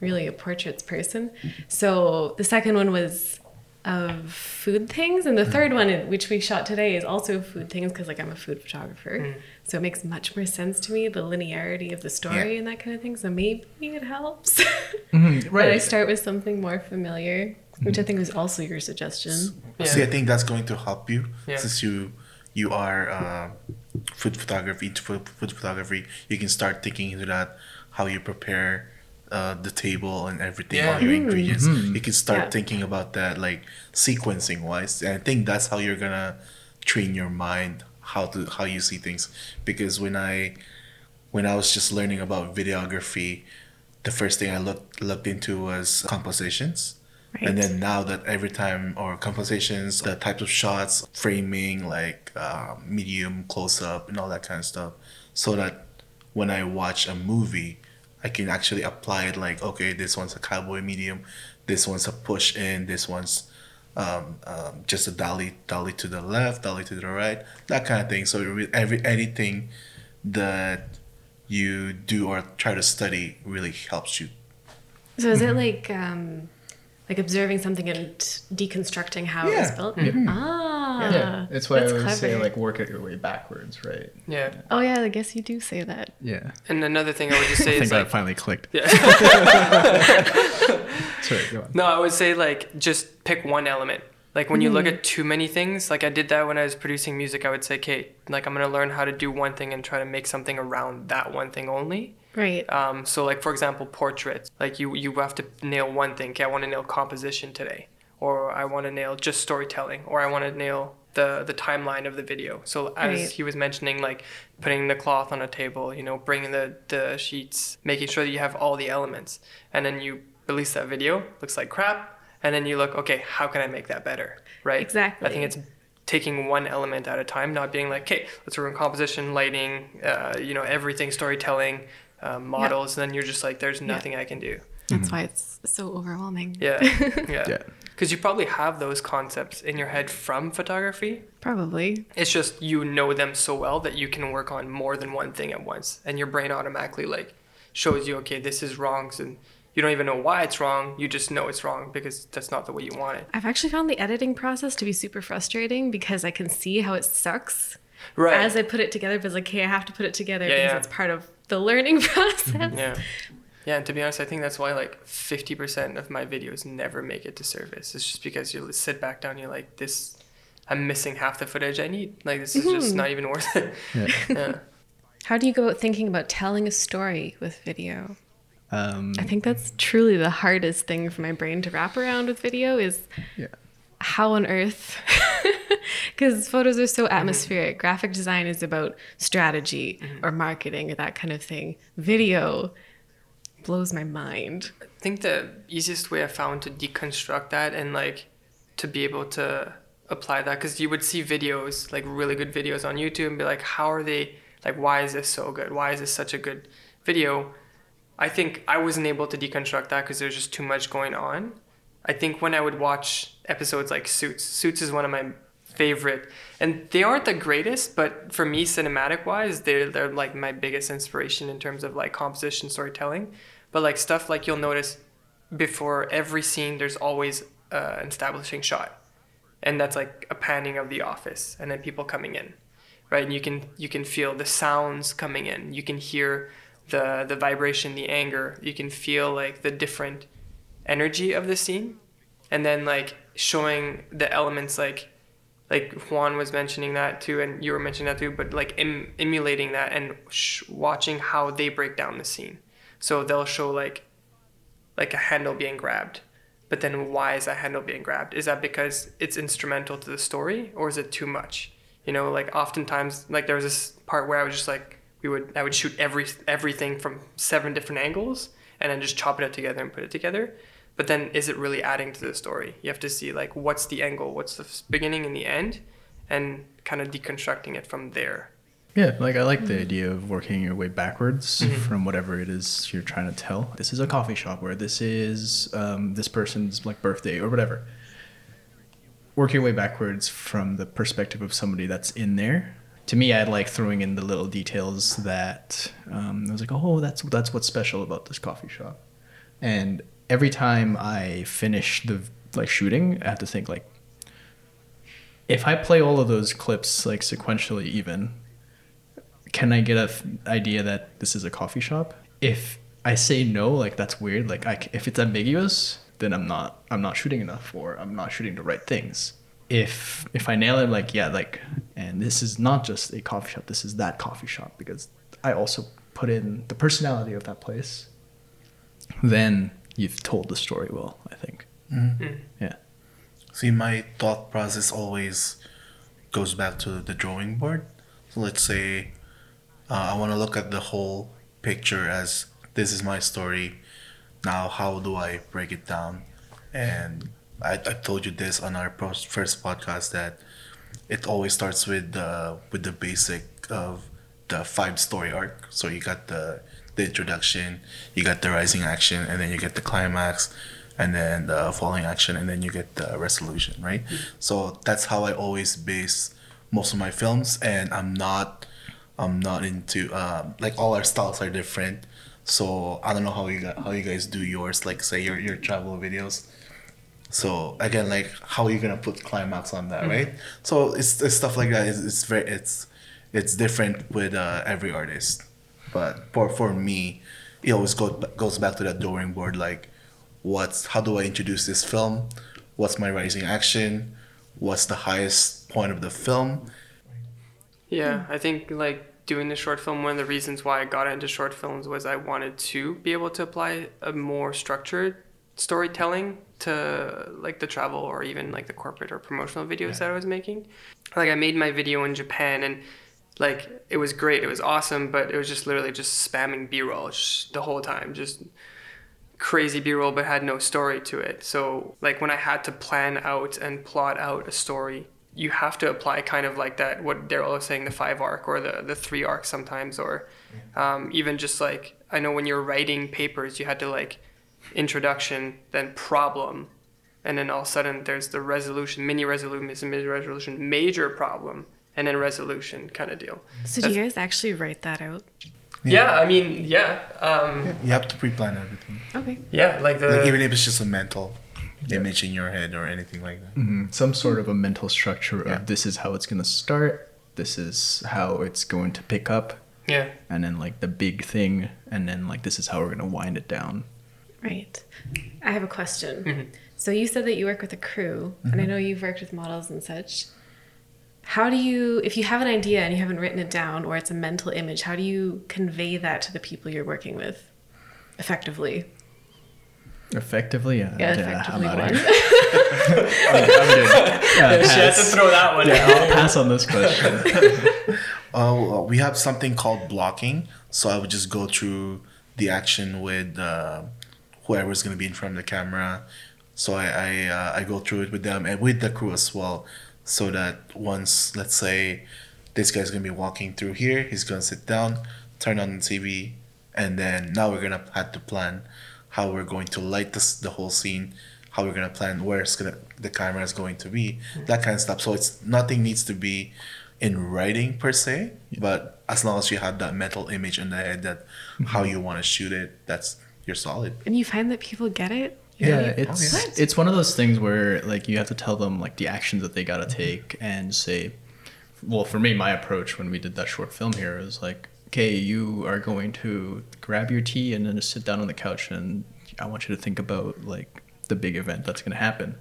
really a portraits person. So the second one was of food things, and the third one, which we shot today, is also food things because like I'm a food photographer. So it makes much more sense to me the linearity of the story Yeah. and that kind of thing. So maybe it helps. <laughs> Mhm, But I start with something more familiar, which I think was also your suggestion. yeah See, I think that's going to help you Yeah. since you you are uh, food photography food, food photography. You can start thinking into that how you prepare uh, the table and everything, all your ingredients. You can start Yeah. thinking about that like sequencing wise, and I think that's how you're gonna train your mind how to how you see things. Because when I when I was just learning about videography, the first thing I looked looked into was compositions. And then now that every time or compositions, the types of shots, framing, like uh, medium, close up, and all that kind of stuff, so that when I watch a movie, I can actually apply it. Like, okay, this one's a cowboy medium, this one's a push in, this one's um, um, just a dolly, dolly to the left, dolly to the right, that kind of thing. So every anything that you do or try to study really helps you. So is it like um, like observing something and deconstructing how it was Yeah. built? Mhm. Ah, yeah, it's why I that's always say like work it your way backwards, right? yeah Oh yeah, I guess you do say that. Yeah. and another thing i would just <laughs> I say think is that like finally clicked. yeah <laughs> Sorry, go on. No, I would say like just pick one element. Like when you look at too many things, like I did that when I was producing music, I would say, okay, like I'm gonna learn how to do one thing and try to make something around that one thing only. Right. Um, so like for example, portraits. Like you you have to nail one thing. Okay, I want to nail composition today, or I want to nail just storytelling, or I want to nail the the timeline of the video. So as Right. he was mentioning, like putting the cloth on a table, you know, bringing the the sheets, making sure that you have all the elements, and then you release that video. Looks like crap, and then you look, okay, how can I make that better? Right. Exactly. I think it's taking one element at a time, not being like, okay, let's work on composition, lighting, uh, you know, everything, storytelling, uh, models, and then you're just like, there's nothing I can do. That's why it's so overwhelming. Yeah, <laughs> yeah. Yeah. Because you probably have those concepts in your head from photography. Probably. It's just you know them so well that you can work on more than one thing at once, and your brain automatically like shows you, okay, this is wrong, and you don't even know why it's wrong. You just know it's wrong because that's not the way you want it. I've actually found the editing process to be super frustrating because I can see how it sucks Right. as I put it together. But it's like, hey, I have to put it together Yeah, because yeah. it's part of the learning <laughs> process. Yeah. Yeah, and to be honest, I think that's why like 50% of my videos never make it to service. It's just because you sit back down, you're like, this, I'm missing half the footage I need. Like, this is just mm-hmm. not even worth it. Yeah. <laughs> Yeah. How do you go about thinking about telling a story with video? Um, I think that's truly the hardest thing for my brain to wrap around with video is yeah. how on earth <laughs> because photos are so mm-hmm. atmospheric graphic design is about strategy mm-hmm. or marketing or that kind of thing video blows my mind I think the easiest way I found to deconstruct that and like to be able to apply that because you would see videos like really good videos on YouTube and be like, how are they like? Why is this so good? Why is this such a good video? I think I wasn't able to deconstruct that because there's just too much going on. I think when I would watch episodes like Suits, Suits is one of my favorite, and they aren't the greatest, but for me, cinematic wise, they're they're like my biggest inspiration in terms of like composition storytelling. But like stuff like you'll notice before every scene, there's always uh, an establishing shot, and that's like a panning of the office, and then people coming in, right? And you can you can feel the sounds coming in. You can hear the the vibration, the anger. You can feel like the different energy of the scene, and then like showing the elements like like Juan was mentioning that too, and you were mentioning that too, but like em- emulating that and sh- watching how they break down the scene. So they'll show like like a handle being grabbed, but then why is that handle being grabbed? Is that because it's instrumental to the story, or is it too much? You know, like oftentimes, like there was this part where I was just like, we would I would shoot every everything from seven different angles and then just chop it up together and put it together. But then, is it really adding to the story? You have to see like what's the angle, what's the beginning and the end, and kind of deconstructing it from there. Yeah, like I like the idea of working your way backwards from whatever it is you're trying to tell. This is a coffee shop where this is um, this person's like birthday or whatever. Working your way backwards from the perspective of somebody that's in there. To me, I like throwing in the little details that um, I was like, oh, that's that's what's special about this coffee shop. And every time I finish the like shooting, I have to think like, if I play all of those clips like sequentially, even can I get a f- idea that this is a coffee shop? If I say no, like that's weird. Like I c if it's ambiguous, then I'm not I'm not shooting enough, or I'm not shooting the right things. If if I nail it, like yeah, like and this is not just a coffee shop. This is that coffee shop because I also put in the personality of that place. Then you've told the story well. I think. Mm-hmm. Mm. Yeah. See, my thought process always goes back to the drawing board. So let's say uh, I want to look at the whole picture as this is my story. Now, how do I break it down? And I, I told you this on our first podcast that it always starts with the with the basic of the five story arc. So you got the the introduction, you got the rising action, and then you get the climax, and then the falling action, and then you get the resolution, right? So that's how I always base most of my films, and I'm not I'm not into um, like all our styles are different. So I don't know how you got, how you guys do yours, like say your your travel videos. So again, like how are you gonna put climax on that, right? So it's, it's stuff like that. It's, it's very it's it's different with uh, every artist, but for for me, it always go, goes back to that drawing board. Like, what's how do I introduce this film? What's my rising action? What's the highest point of the film? Yeah, hmm. I think like doing the short film, one of the reasons why I got into short films was I wanted to be able to apply a more structured storytelling to like the travel or even like the corporate or promotional videos that I was making. Like I made my video in Japan and like it was great, it was awesome, but it was just literally just spamming B-roll sh- the whole time, just crazy B-roll but had no story to it. So like when I had to plan out and plot out a story you have to apply kind of like that what Daryl was saying the five arc or the the three arc sometimes or um, even just like I know when you're writing papers you had to like introduction then problem and then all of a sudden there's the resolution mini resolution mini resolution major problem and then resolution kind of deal. So do you guys actually write that out? Yeah, I mean, yeah, um, You have to pre-plan everything. Okay. yeah, like the Like even if it's just a mental image in your head or anything like that. Mhm. Some sort of a mental structure of Yeah. this is how it's going to start, this is how it's going to pick up, yeah. and then like the big thing, and then like this is how we're going to wind it down. Right. I have a question. Mhm. So you said that you work with a crew, and I know you've worked with models and such. How do you, if you have an idea and you haven't written it down, or it's a mental image, how do you convey that to the people you're working with effectively? Effectively, yeah. Yeah, I'm effectively. outta one. here. <laughs> I'm good. <laughs> Yeah, she had to pass. throw that one. Yeah, I'll pass on this question. <laughs> Uh, we have something called blocking. So I would just go through the action with uh, whoever's going to be in front of the camera. So I I, uh, I go through it with them and with the crew as well. So that once, let's say, this guy's going to be walking through here, he's going to sit down, turn on the TV, and then now we're going to have to plan how we're going to light this the whole scene, how we're going to plan where it's gonna the camera is going to be, mm-hmm. that kind of stuff. So it's nothing needs to be in writing per se, but as long as you have that mental image in the head that mm-hmm. how you want to shoot it, that's you're solid. And you find that people get it? Yeah, Really? it's oh, What? it's one of those things where like you have to tell them like the actions that they gotta mm-hmm. take and say, well, for me, my approach when we did that short film here is like, okay, you are going to grab your tea and then just sit down on the couch and I want you to think about like the big event that's gonna happen.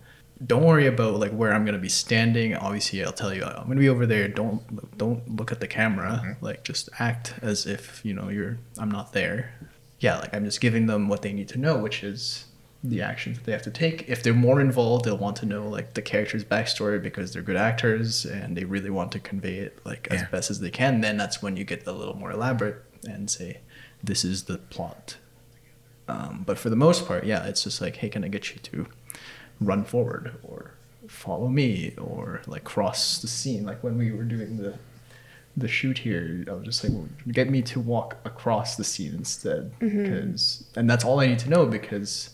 Don't worry about like where I'm gonna be standing. Obviously, I'll tell you uh, I'm gonna be over there. Don't don't look at the camera. Mm-hmm. Like just act as if you know you're. I'm not there. Yeah, like I'm just giving them what they need to know, which is the actions that they have to take. If they're more involved, they'll want to know like the character's backstory because they're good actors and they really want to convey it like as Yeah. best as they can. Then that's when you get a little more elaborate and say, "This is the plot." Um, but for the most part, yeah, it's just like, "Hey, can I get you to run forward or follow me or like cross the scene?" Like when we were doing the the shoot here, I was just like, well, "Get me to walk across the scene instead," because and that's all I need to know because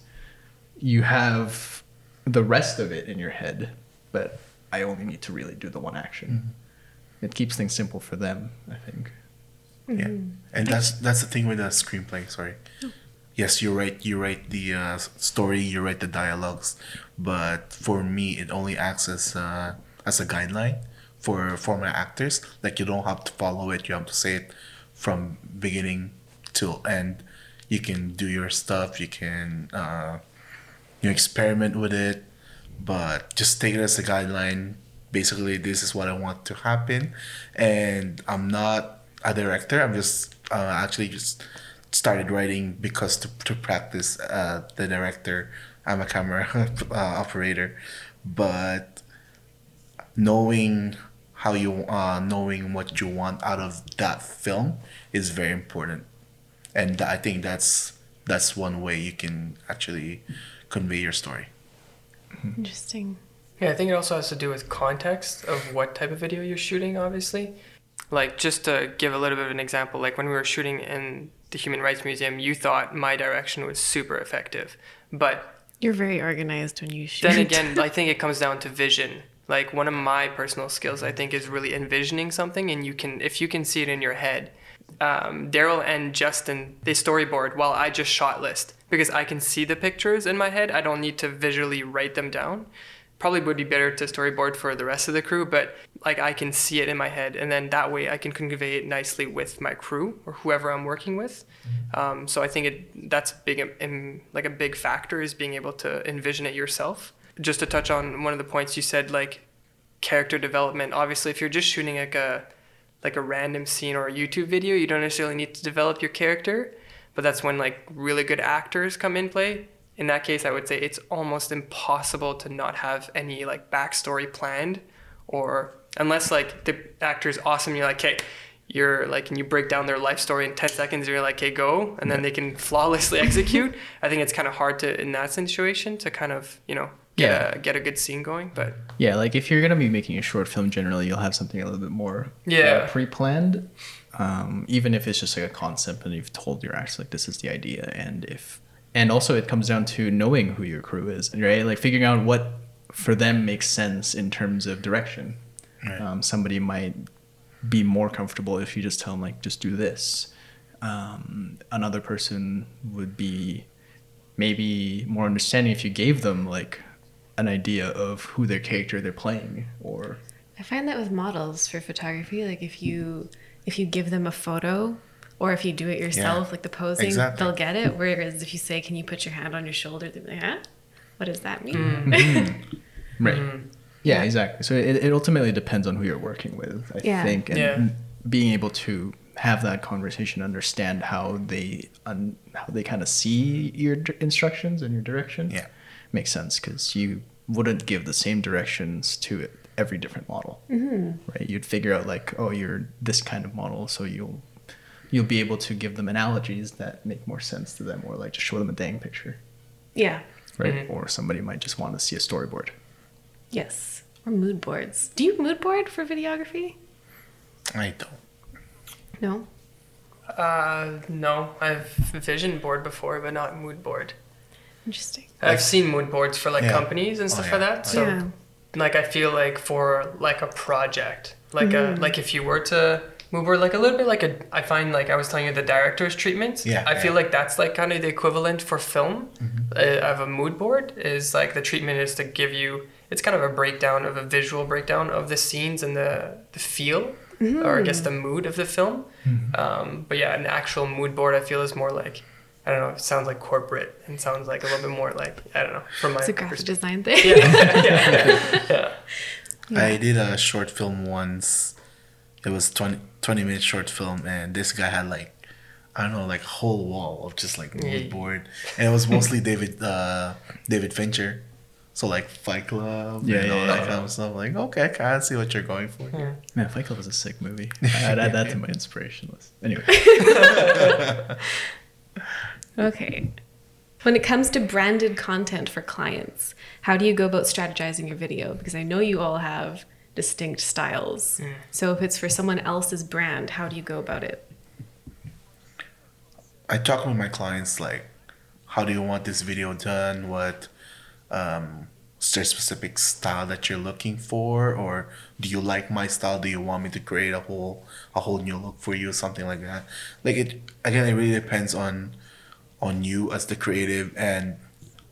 you have the rest of it in your head, but I only need to really do the one action. It keeps things simple for them, I think. Yeah, and that's that's the thing with the screenplay. Sorry. Yes, you write you write the uh, story, you write the dialogues, but for me, it only acts as uh, as a guideline for for my actors. Like you don't have to follow it; you have to say it from beginning till end. You can do your stuff. You can uh, you experiment with it, but just take it as a guideline. Basically, this is what I want to happen, and I'm not a director. I'm just uh, actually just started writing because to, to practice uh, the director. I'm a camera <laughs> uh, operator, but knowing how you uh, knowing what you want out of that film is very important, and I think that's that's one way you can actually convey your story. Interesting. Yeah, I think it also has to do with context of what type of video you're shooting, obviously. Like, just to give a little bit of an example, like when we were shooting in the Human Rights Museum, you thought my direction was super effective. But You're very organized when you shoot. then <laughs> again, I think it comes down to vision. Like, one of my personal skills, I think, is really envisioning something, and you can, if you can see it in your head. Um, Daryl and Justin, they storyboard while I just shot list because I can see the pictures in my head. I don't need to visually write them down probably would be better to storyboard for the rest of the crew, but like I can see it in my head, and then that way I can convey it nicely with my crew or whoever I'm working with. Um, so I think it that's big, in, like a big factor is being able to envision it yourself. Just to touch on one of the points you said, like character development. Obviously, if you're just shooting like a like a random scene or a YouTube video, you don't necessarily need to develop your character, but that's when like really good actors come in play in that case, I would say it's almost impossible to not have any like backstory planned, or unless like the actor is awesome, you're like, hey, you're like, and you break down their life story in ten seconds, you're like, hey, go, and then they can flawlessly <laughs> execute. I think it's kind of hard to in that situation to kind of you know get Yeah. a get a good scene going. But Yeah, like if you're gonna be making a short film, generally you'll have something a little bit more Yeah. uh, pre-planned. Um, even if it's just like a concept and you've told your actors like this is the idea, and if and also it comes down to knowing who your crew is, right? Like figuring out what for them makes sense in terms of direction. Right. Um, somebody might be more comfortable if you just tell them like just do this. Um, another person would be maybe more understanding if you gave them like an idea of who their character they're playing or I find that with models for photography, like if you if you give them a photo or if you do it yourself, Yeah, like the posing, exactly. they'll get it. Whereas if you say, "Can you put your hand on your shoulder?" They'll be like, "Huh? What does that mean?" <laughs> right Mhm. yeah, Yeah. exactly so it, it ultimately depends on who you're working with i Yeah. think and Yeah. being able to have that conversation understand how they un, how they kind of see your d- instructions and your direction Yeah. makes sense because you wouldn't give the same directions to it, every different model right you'd figure out like oh you're this kind of model so you'll you'll be able to give them analogies that make more sense to them or like just show them a dang picture Yeah. right or somebody might just want to see a storyboard Yes. Or mood boards. Do you mood board for videography? I don't. No. uh, no, I've vision board before, but not mood board. Interesting. I've seen mood boards for like Yeah. companies and Oh, stuff yeah. like that. So yeah. Like I feel like for like a project, like a like if you were to move or like a little bit like a I find like I was telling you the director's treatment. Yeah, I feel yeah. Mm-hmm. like that's like kind of the equivalent for film uh, of a mood board is like the treatment is to give you it's kind of a breakdown of a visual breakdown of the scenes and the the feel or I guess the mood of the film. Mm-hmm. Um, but yeah, an actual mood board I feel is more like I don't know. It sounds like corporate and sounds like a little bit more like I don't know from my It's a graphic perspective. design <laughs> thing. Yeah, yeah, <laughs> yeah. I did a short film once. It was 20, 20 minute short film, and this guy had like, I don't know, like a whole wall of just like Yeah. mood board, and it was mostly David uh, David Fincher, so like Fight Club Yeah, and all yeah, that yeah. kind of stuff. Like, okay, I kind of see what you're going for. here. Man, Fight Club was a sick movie. <laughs> I'd add that to my inspiration list. Anyway, Okay. When it comes to branded content for clients, how do you go about strategizing your video? Because I know you all have distinct styles. So if it's for someone else's brand, how do you go about it? I talk with my clients like, how do you want this video done? What um, is there a specific style that you're looking for, or do you like my style? Do you want me to create a whole a whole new look for you, something like that? Like it again, it really depends on on you as the creative and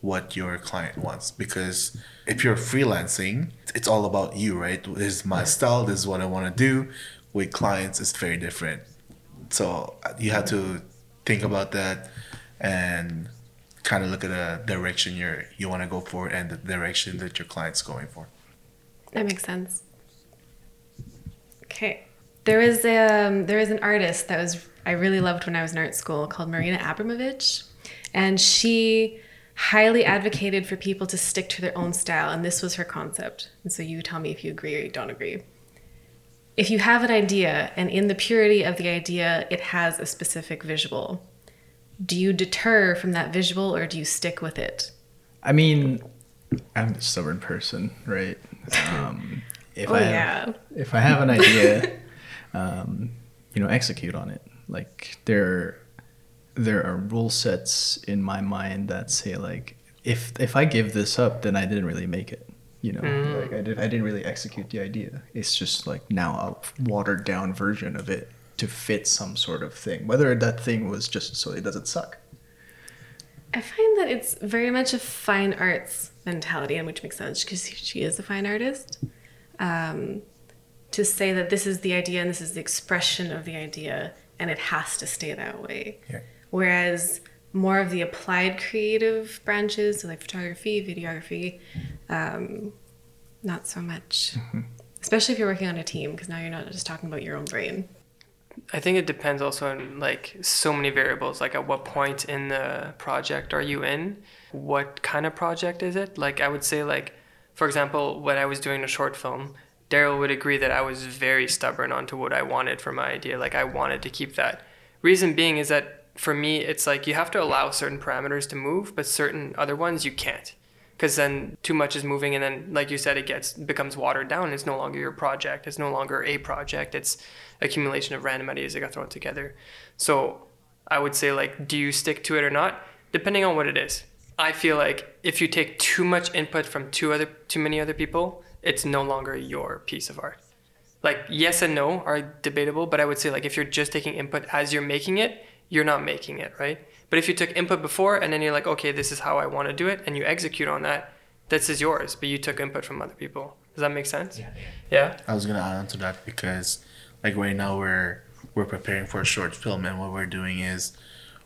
what your client wants. Because if you're freelancing it's all about you right? This is my style. This is what i want to do. With clients it's very different. So uh, you have to think about that and kind of look at the direction you're you want to go for and the direction that your client's going for. That makes sense. Okay. There is um there is an artist that was I really loved when I was in art school called Marina Abramovich, and she highly advocated for people to stick to their own style, and this was her concept. And so you tell me if you agree or you don't agree. If you have an idea and in the purity of the idea it has a specific visual, do you deter from that visual or do you stick with it? I mean, I'm a stubborn person, right? Um, if oh I have, yeah. if I have an idea, um, you know, execute on it. Like there, there are rule sets in my mind that say like, if if I give this up, then I didn't really make it. You know, Mm. like I did, I didn't really execute the idea. It's just like now a watered down version of it to fit some sort of thing. Whether that thing was just so it doesn't suck. I find that it's very much a fine arts mentality, and which makes sense because she is a fine artist. Um, to say that this is the idea and this is the expression of the idea, and it has to stay that way. Yeah. Whereas more of the applied creative branches, so like photography, videography, um, not so much. Especially if you're working on a team, because now you're not just talking about your own brain. I think it depends also on like so many variables. Like at what point in the project are you in? What kind of project is it? Like I would say like, for example, when I was doing a short film, Daryl would agree that I was very stubborn onto what I wanted for my idea. Like I wanted to keep that. Reason being is that for me, it's like you have to allow certain parameters to move, but certain other ones you can't. because then too much is moving and then like you said it gets becomes watered down it's no longer your project it's no longer a project it's accumulation of random ideas that got thrown together so i would say like do you stick to it or not depending on what it is i feel like if you take too much input from too other too many other people it's no longer your piece of art like yes and no are debatable but i would say like if you're just taking input as you're making it you're not making it right but if you took input before and then you're like, okay, this is how I want to do it, and you execute on that, this is yours. But you took input from other people. Does that make sense? Yeah, yeah. Yeah. I was gonna add on to that because, like right now we're we're preparing for a short film, and what we're doing is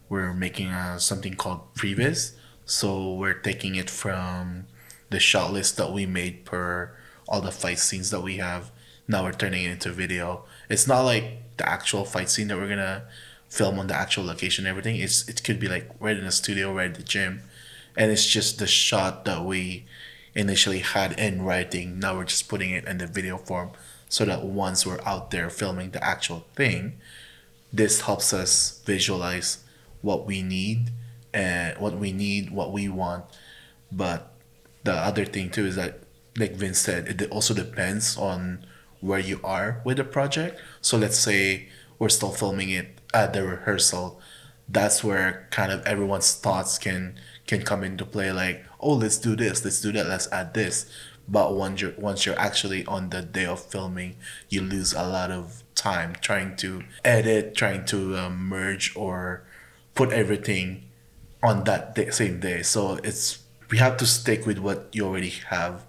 we're making a, something called previs. So we're taking it from the shot list that we made per all the fight scenes that we have. Now we're turning it into video. It's not like the actual fight scene that we're gonna film on the actual location everything it's it could be like right in the studio right at the gym and it's just the shot that we initially had in writing now we're just putting it in the video form so that once we're out there filming the actual thing this helps us visualize what we need and what we need what we want but the other thing too is that like vince said it also depends on where you are with the project so let's say we're still filming it at the rehearsal, that's where kind of everyone's thoughts can can come into play. Like, oh, let's do this, let's do that, let's add this. But once you're once you're actually on the day of filming, you lose a lot of time trying to edit, trying to um, merge or put everything on that day, same day. So it's we have to stick with what you already have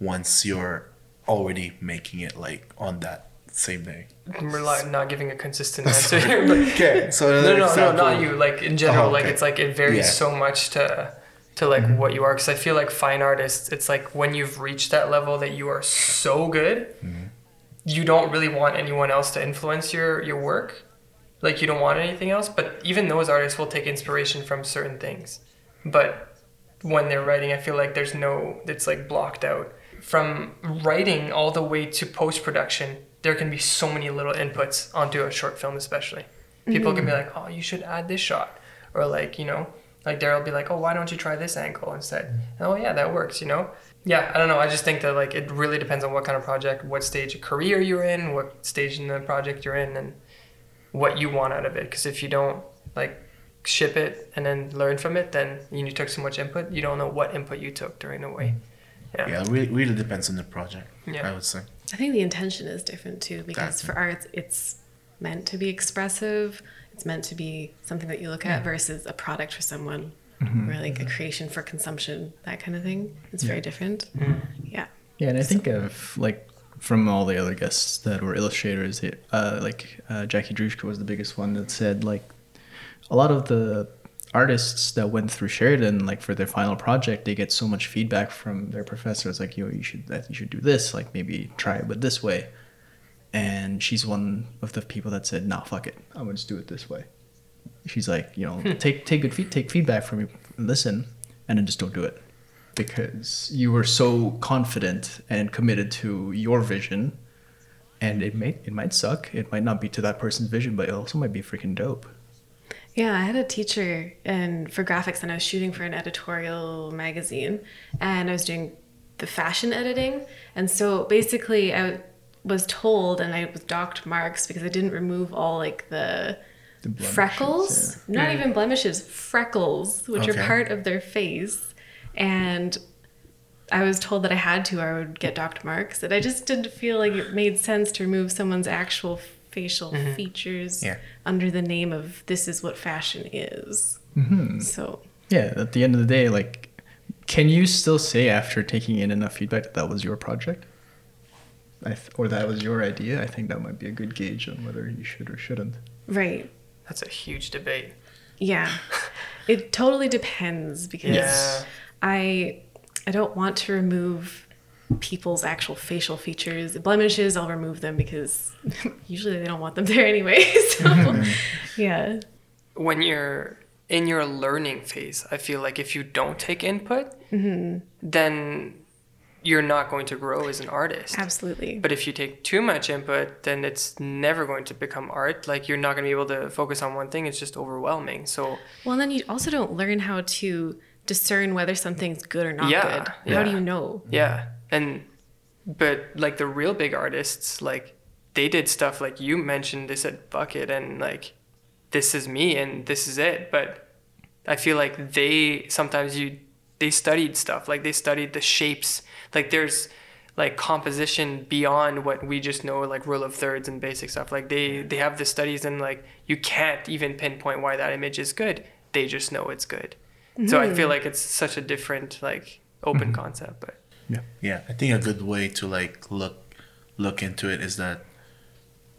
once you're already making it like on that same day. We're like not giving a consistent <laughs> answer here, but <laughs> okay, so no, no, no, example- not you. Like in general, Oh, like it's like it varies Yeah. so much to to like mm-hmm. what you are. Because I feel like fine artists, it's like when you've reached that level that you are so good, mm-hmm. you don't really want anyone else to influence your your work. Like you don't want anything else. But even those artists will take inspiration from certain things. But when they're writing, I feel like there's no, it's like blocked out. From writing all the way to post production, there can be so many little inputs onto a short film, especially. People can be mm-hmm. like, oh, you should add this shot. Or like, you know, like Daryl will be like, oh, why don't you try this angle instead? And, oh, yeah, that works, you know? Yeah, I don't know. I just think that like it really depends on what kind of project, what stage of career you're in, what stage in the project you're in, and what you want out of it. Because if you don't like ship it and then learn from it, then you took so much input, you don't know what input you took during the way. Mm-hmm. Yeah. Yeah, it really, really depends on the project. Yeah. I would say. I think the intention is different too because Exactly. for art it's meant to be expressive. It's meant to be something that you look at versus a product for someone or like a creation for consumption, that kind of thing. It's very different. Yeah. Yeah, and I think of like from all the other guests that were illustrators, it, uh, like uh, Jackie Drushka was the biggest one that said like a lot of the artists that went through Sheridan, like for their final project, they get so much feedback from their professors, like yo, you should that you should do this, like maybe try it but this way. And she's one of the people that said, "Nah, fuck it, I'm gonna just do it this way." She's like, you know, hmm. take take good feed, take feedback from me, listen, and then just don't do it. Because you were so confident and committed to your vision and it may it might suck. It might not be to that person's vision but it also might be freaking dope Yeah, I had a teacher and for graphics and I was shooting for an editorial magazine and I was doing the fashion editing. And so basically I was told and I was docked marks because I didn't remove all like the, The freckles, not even blemishes, freckles, which Okay. are part of their face. And I was told that I had to, or I would get docked marks. And I just didn't feel like it made sense to remove someone's actual facial features Yeah. under the name of this is what fashion is. Mm-hmm. So yeah at the end of the day like can you still say after taking in enough feedback that that was your project I th- or that was your idea i think that might be a good gauge on whether you should or shouldn't right, That's a huge debate. yeah, it totally depends because Yeah. I I don't want to remove people's actual facial features. Blemishes, I'll remove them because <laughs> usually they don't want them there anyway. <laughs> So <laughs> yeah, When you're in your learning phase, I feel like if you don't take input, mm-hmm. then you're not going to grow as an artist. absolutely. But if you take too much input, then it's never going to become art. Like you're not going to be able to focus on one thing. It's just overwhelming. So Well, and then you also don't learn how to discern whether something's good or not Yeah, good? How do you know? Yeah, and but like the real big artists, like they did stuff like you mentioned. They said bucket and like this is me and this is it. But I feel like they sometimes you they studied stuff like they studied the shapes. Like there's like composition beyond what we just know like rule of thirds and basic stuff. Like they they have the studies and like you can't even pinpoint why that image is good. They just know it's good. So I feel hmm. like it's such a different like open hmm. concept, but. Yeah, Yeah. I think a good way to like look look into it is that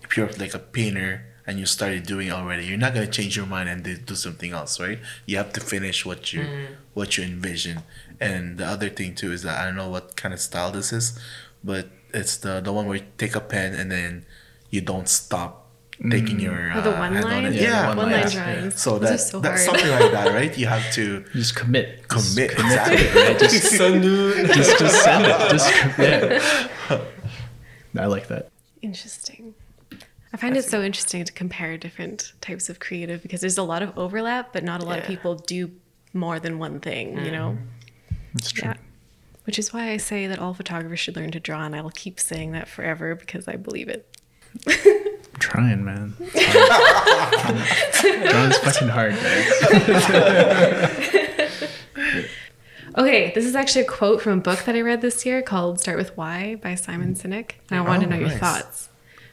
if you're like a painter and you started doing already, you're not gonna change your mind and do do something else, right? You have to finish what you mm-hmm. what you envision. And the other thing too is that I don't know what kind of style this is, but it's the the one where you take a pen and then you don't stop taking your Oh, the uh, one hand on line? Yeah, Yeah, one One line. line yeah. drawings. So Those are that, so that's something like that, right? You have to <laughs> Just commit. commit. Just commit to exactly. it, right? Just, <laughs> just, just send it. Just <laughs> commit. I like that. Interesting. I find it so interesting to compare different types of creative because there's a lot of overlap, but not a lot of people do more than one thing, you know? It's true. Yeah. Which is why I say that all photographers should learn to draw, and I'll keep saying that forever because I believe it. I'm trying, man. <laughs> Drawing's fucking hard, guys. Okay, this is actually a quote from a book that I read this year called Start With Why by Simon Sinek. And I want to Oh, know your nice. thoughts.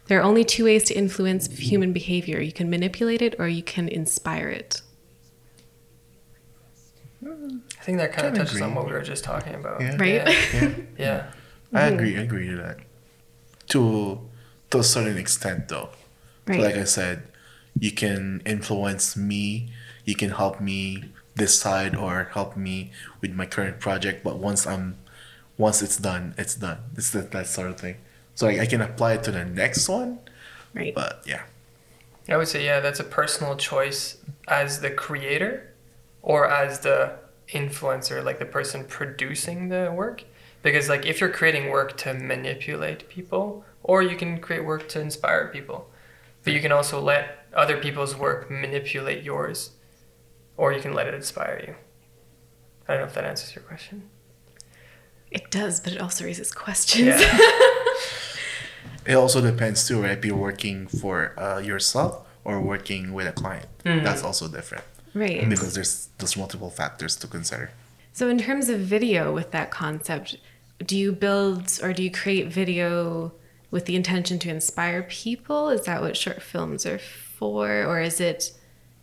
There are only two ways to influence human behavior you can manipulate it or you can inspire it. I think that kind of Kinda touches on what we were just talking about. Yeah. Right? Yeah. <laughs> yeah. I mm-hmm. agree. I agree to that. To to a certain extent, though. Right. Like I said, you can influence me. You can help me decide or help me with my current project. But once I'm, once it's done, it's done. It's that, that sort of thing. So I, I can apply it to the next one. Right. But yeah, I would say, yeah, that's a personal choice as the creator or as the influencer, like the person producing the work. Because, like, if you're creating work to manipulate people, or you can create work to inspire people, but you can also let other people's work manipulate yours, or you can let it inspire you. I don't know if that answers your question. It does, but it also raises questions. Yeah. <laughs> it also depends too, right? If you're working for uh, yourself or working with a client, that's also different right. because there's there's multiple factors to consider. So, in terms of video with that concept, do you build or do you create video with the intention to inspire people? Is that what short films are for? Or is it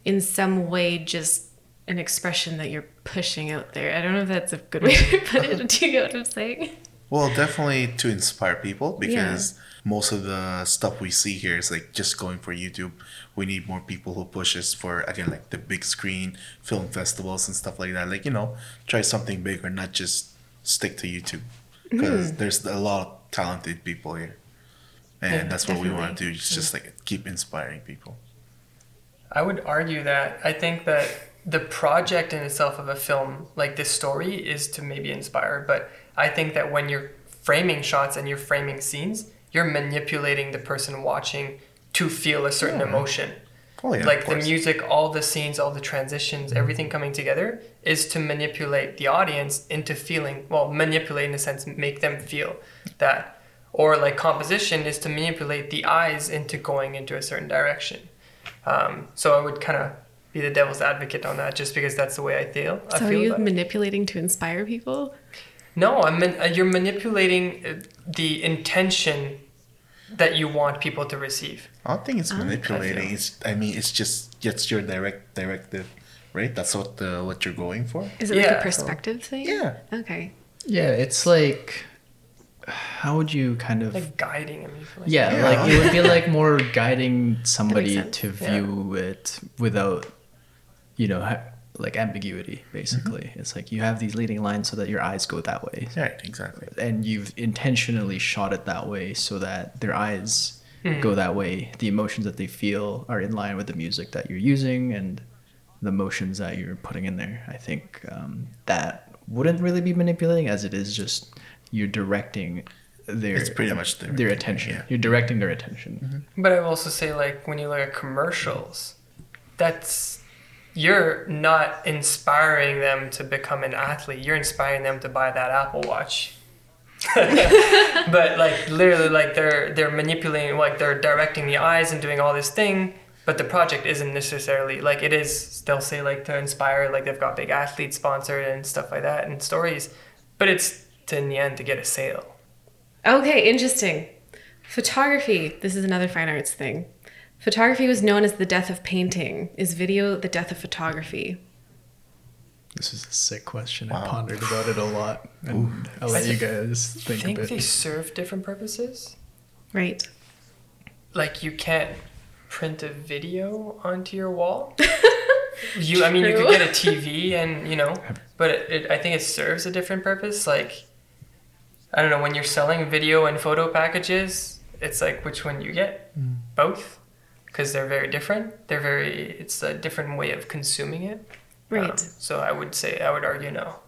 in some way just an expression that you're pushing out there? I don't know if that's a good way to put it. Do you get what I'm saying? Well, definitely to inspire people because most of the stuff we see here is like just going for YouTube. We need more people who pushes for again like the big screen film festivals and stuff like that. Like you know, try something bigger, not just stick to YouTube because hmm. there's a lot of talented people here, and Yeah, that's what we want to do. It's just like keep inspiring people. I would argue that I think that the project in itself of a film, like this story, is to maybe inspire. But I think that when you're framing shots and you're framing scenes, you're manipulating the person watching to feel a certain emotion. Oh yeah, like the music, all the scenes, all the transitions, mm-hmm. everything coming together is to manipulate the audience into feeling, well, manipulate in a sense, make them feel that. Or like composition is to manipulate the eyes into going into a certain direction. Um, so I would kind of be the devil's advocate on that just because that's the way I feel. I So, are you about it. manipulating to inspire people? No, I mean uh, you're manipulating uh, the intention that you want people to receive. I don't think it's Ah, manipulating. I. It's I mean it's just it's your direct directive, right? That's what the what you're going for. Is it like a perspective thing? Yeah. Okay. Yeah, it's like, how would you kind of Like guiding them. you feel like. Yeah, Yeah. like it would be <laughs> like more guiding somebody to view it without, you know, ha- like ambiguity. Basically, it's like you have these leading lines so that your eyes go that way, Right, exactly. and you've intentionally shot it that way so that their eyes go that way. The emotions that they feel are in line with the music that you're using and the motions that you're putting in there. I think um, that wouldn't really be manipulating, as it is just you're directing their It's pretty much their directing, attention. yeah. You're directing their attention. Mm-hmm. But I will also say, like, when you look at commercials, that's you're not inspiring them to become an athlete. You're inspiring them to buy that Apple Watch. <laughs> but like literally like they're they're manipulating like they're directing the eyes and doing all this thing but the project isn't necessarily like it is they'll say like to inspire like they've got big athletes sponsored and stuff like that and stories but it's to, in the end to get a sale Okay, interesting. Photography. This is another fine arts thing. Photography was known as the death of painting. Is video the death of photography? This is a sick question. I pondered about it a lot, and I'll let you guys think. I think, think a they serve different purposes Right. like you can't print a video onto your wall <laughs> you i mean you could get a tv and you know but it, it, i think it serves a different purpose like i don't know when you're selling video and photo packages it's like which one you get? Both. Because they're very different. They're very it's a different way of consuming it. Right. Um, so i would say i would argue no.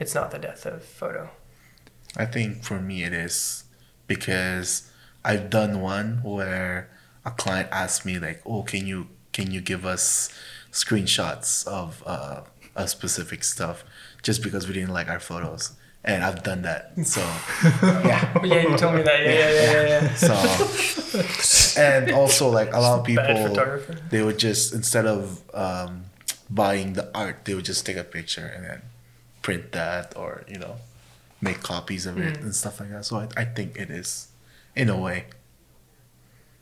It's not the death of photo. I think for me it is because I've done one where a client asked me like, "Oh, can you can you give us screenshots of uh, a specific stuff?" Just because we didn't like our photos, and I've done that. So <laughs> yeah. Yeah you told me that yeah yeah yeah yeah, yeah. So and also like a lot of people they would just instead of um, buying the art, they would just take a picture and then print that or you know make copies of it and stuff like that. So I, I think it is in a way.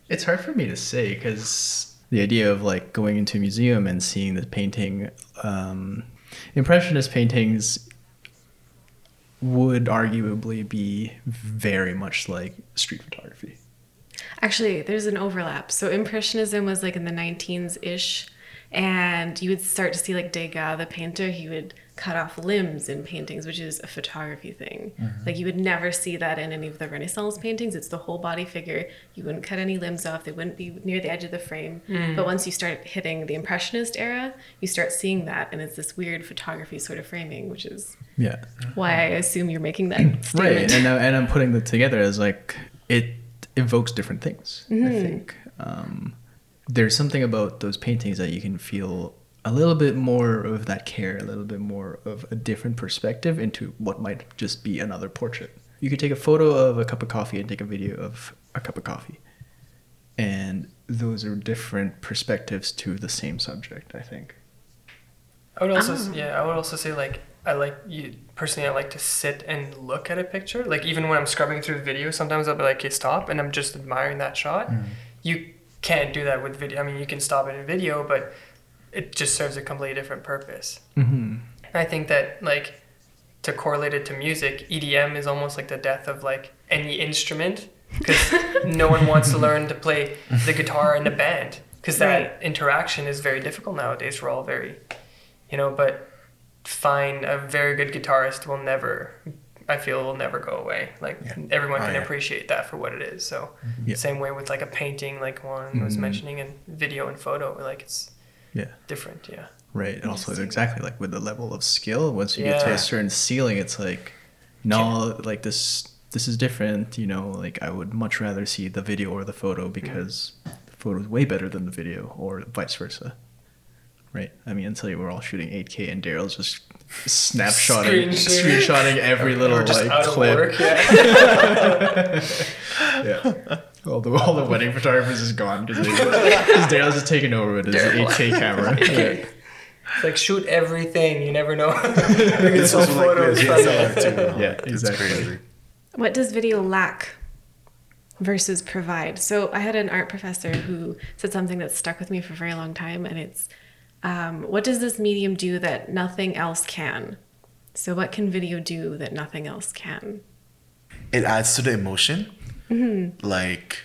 It's hard for me to say because the idea of like going into a museum and seeing the painting, um, impressionist paintings would arguably be very much like street photography. Actually, there's an overlap. So Impressionism was like in the 19s ish, and you would start to see like Degas, the painter, he would cut off limbs in paintings, which is a photography thing. Mm-hmm. Like you would never see that in any of the Renaissance paintings. It's the whole body figure. You wouldn't cut any limbs off. They wouldn't be near the edge of the frame. Mm. But once you start hitting the Impressionist era, you start seeing that, and it's this weird photography sort of framing, which is Yeah. why I assume you're making that <clears throat> Right. And, I- and I'm putting that together as like it evokes different things, I mm-hmm. think. Um, there's something about those paintings that you can feel a little bit more of that care, a little bit more of a different perspective into what might just be another portrait. You could take a photo of a cup of coffee and take a video of a cup of coffee. And those are different perspectives to the same subject, I think. I would also Oh. yeah, I would also say like I like you personally I like to sit and look at a picture. Like even when I'm scrubbing through the video, sometimes I'll be like, okay, stop and I'm just admiring that shot. Mm. You can't do that with video. I mean you can stop it in video, but it just serves a completely different purpose. Mm-hmm. And I think that like to correlate it to music, EDM is almost like the death of like any instrument because <laughs> no one wants to learn to play the guitar in the band because that Right. interaction is very difficult nowadays. We're all very, you know, but find a very good guitarist will never. I feel will never go away. Like Yeah. everyone Oh, can yeah. appreciate that for what it is. So Yeah. same way with like a painting, like one was Mhm. mentioning, and video and photo, like it's Yeah. different. Yeah. Right. And also exactly like with the level of skill, once you get to a certain ceiling, it's like no like this this is different, you know, like I would much rather see the video or the photo because the photo is way better than the video or vice versa. Right. I mean until you were all shooting 8K and Daryl's just snapshotting Screen screenshotting every little Or just like out of clip. work. Yeah. <laughs> Yeah. All the all the wedding photographers is gone because Daryl's just taking over with his Daryl. 8K camera. <laughs> Yeah. It's like shoot everything. You never know. <laughs> It's all also like photos this from DSLR. Yeah, It's exactly. crazy. What does video lack versus provide? So I had an art professor who said something that stuck with me for a very long time, and it's um, what does this medium do that nothing else can? So what can video do that nothing else can? it adds to the emotion. Like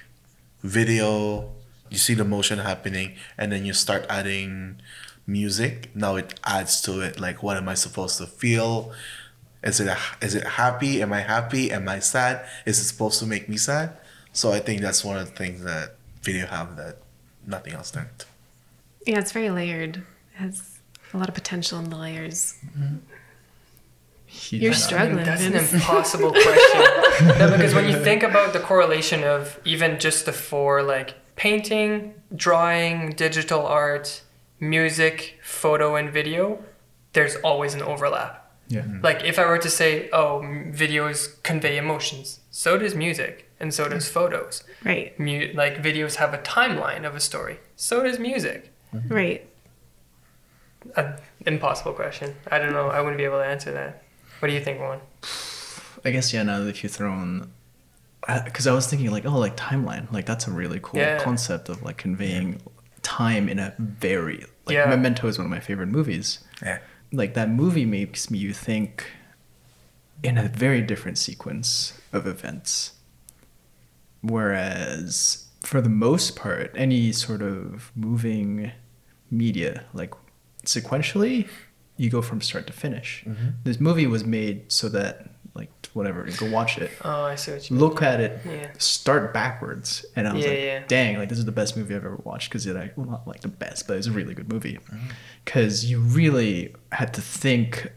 video, you see the motion happening, and then you start adding music. Now it adds to it. Like, what am I supposed to feel? Is it a, is it happy? Am I happy? Am I sad? Is it supposed to make me sad? So I think that's one of the things that video have that nothing else doesn't. Yeah, it's very layered. It has a lot of potential in the layers. He's You're not- struggling. That's an impossible question. no, because when you think about the correlation of even just the four, like painting, drawing, digital art, music, photo, and video, there's always an overlap. Yeah. Mm-hmm. Like if I were to say, oh, videos convey emotions, so does music, and so does photos. Right. Mu- like videos have a timeline of a story, so does music. Mm-hmm. Right. An impossible question. I don't know. I wouldn't be able to answer that. What do you think, Juan? I guess yeah. Now that if you throw in, because I was thinking like, oh, like timeline, like that's a really cool Yeah. concept of like conveying time in a very like Yeah. Memento is one of my favorite movies. Yeah. Like that movie makes me you think in a very different sequence of events. Whereas for the most part, any sort of moving media, like sequentially, you go from start to finish. Mm-hmm. This movie was made so that like whatever, you go watch it, Oh, I see what you mean. look at it, Yeah. start backwards, and I was Yeah, like, yeah. dang, like this is the best movie I've ever watched because it, like, well, not like the best, but it's a really good movie mm-hmm. because you really had to think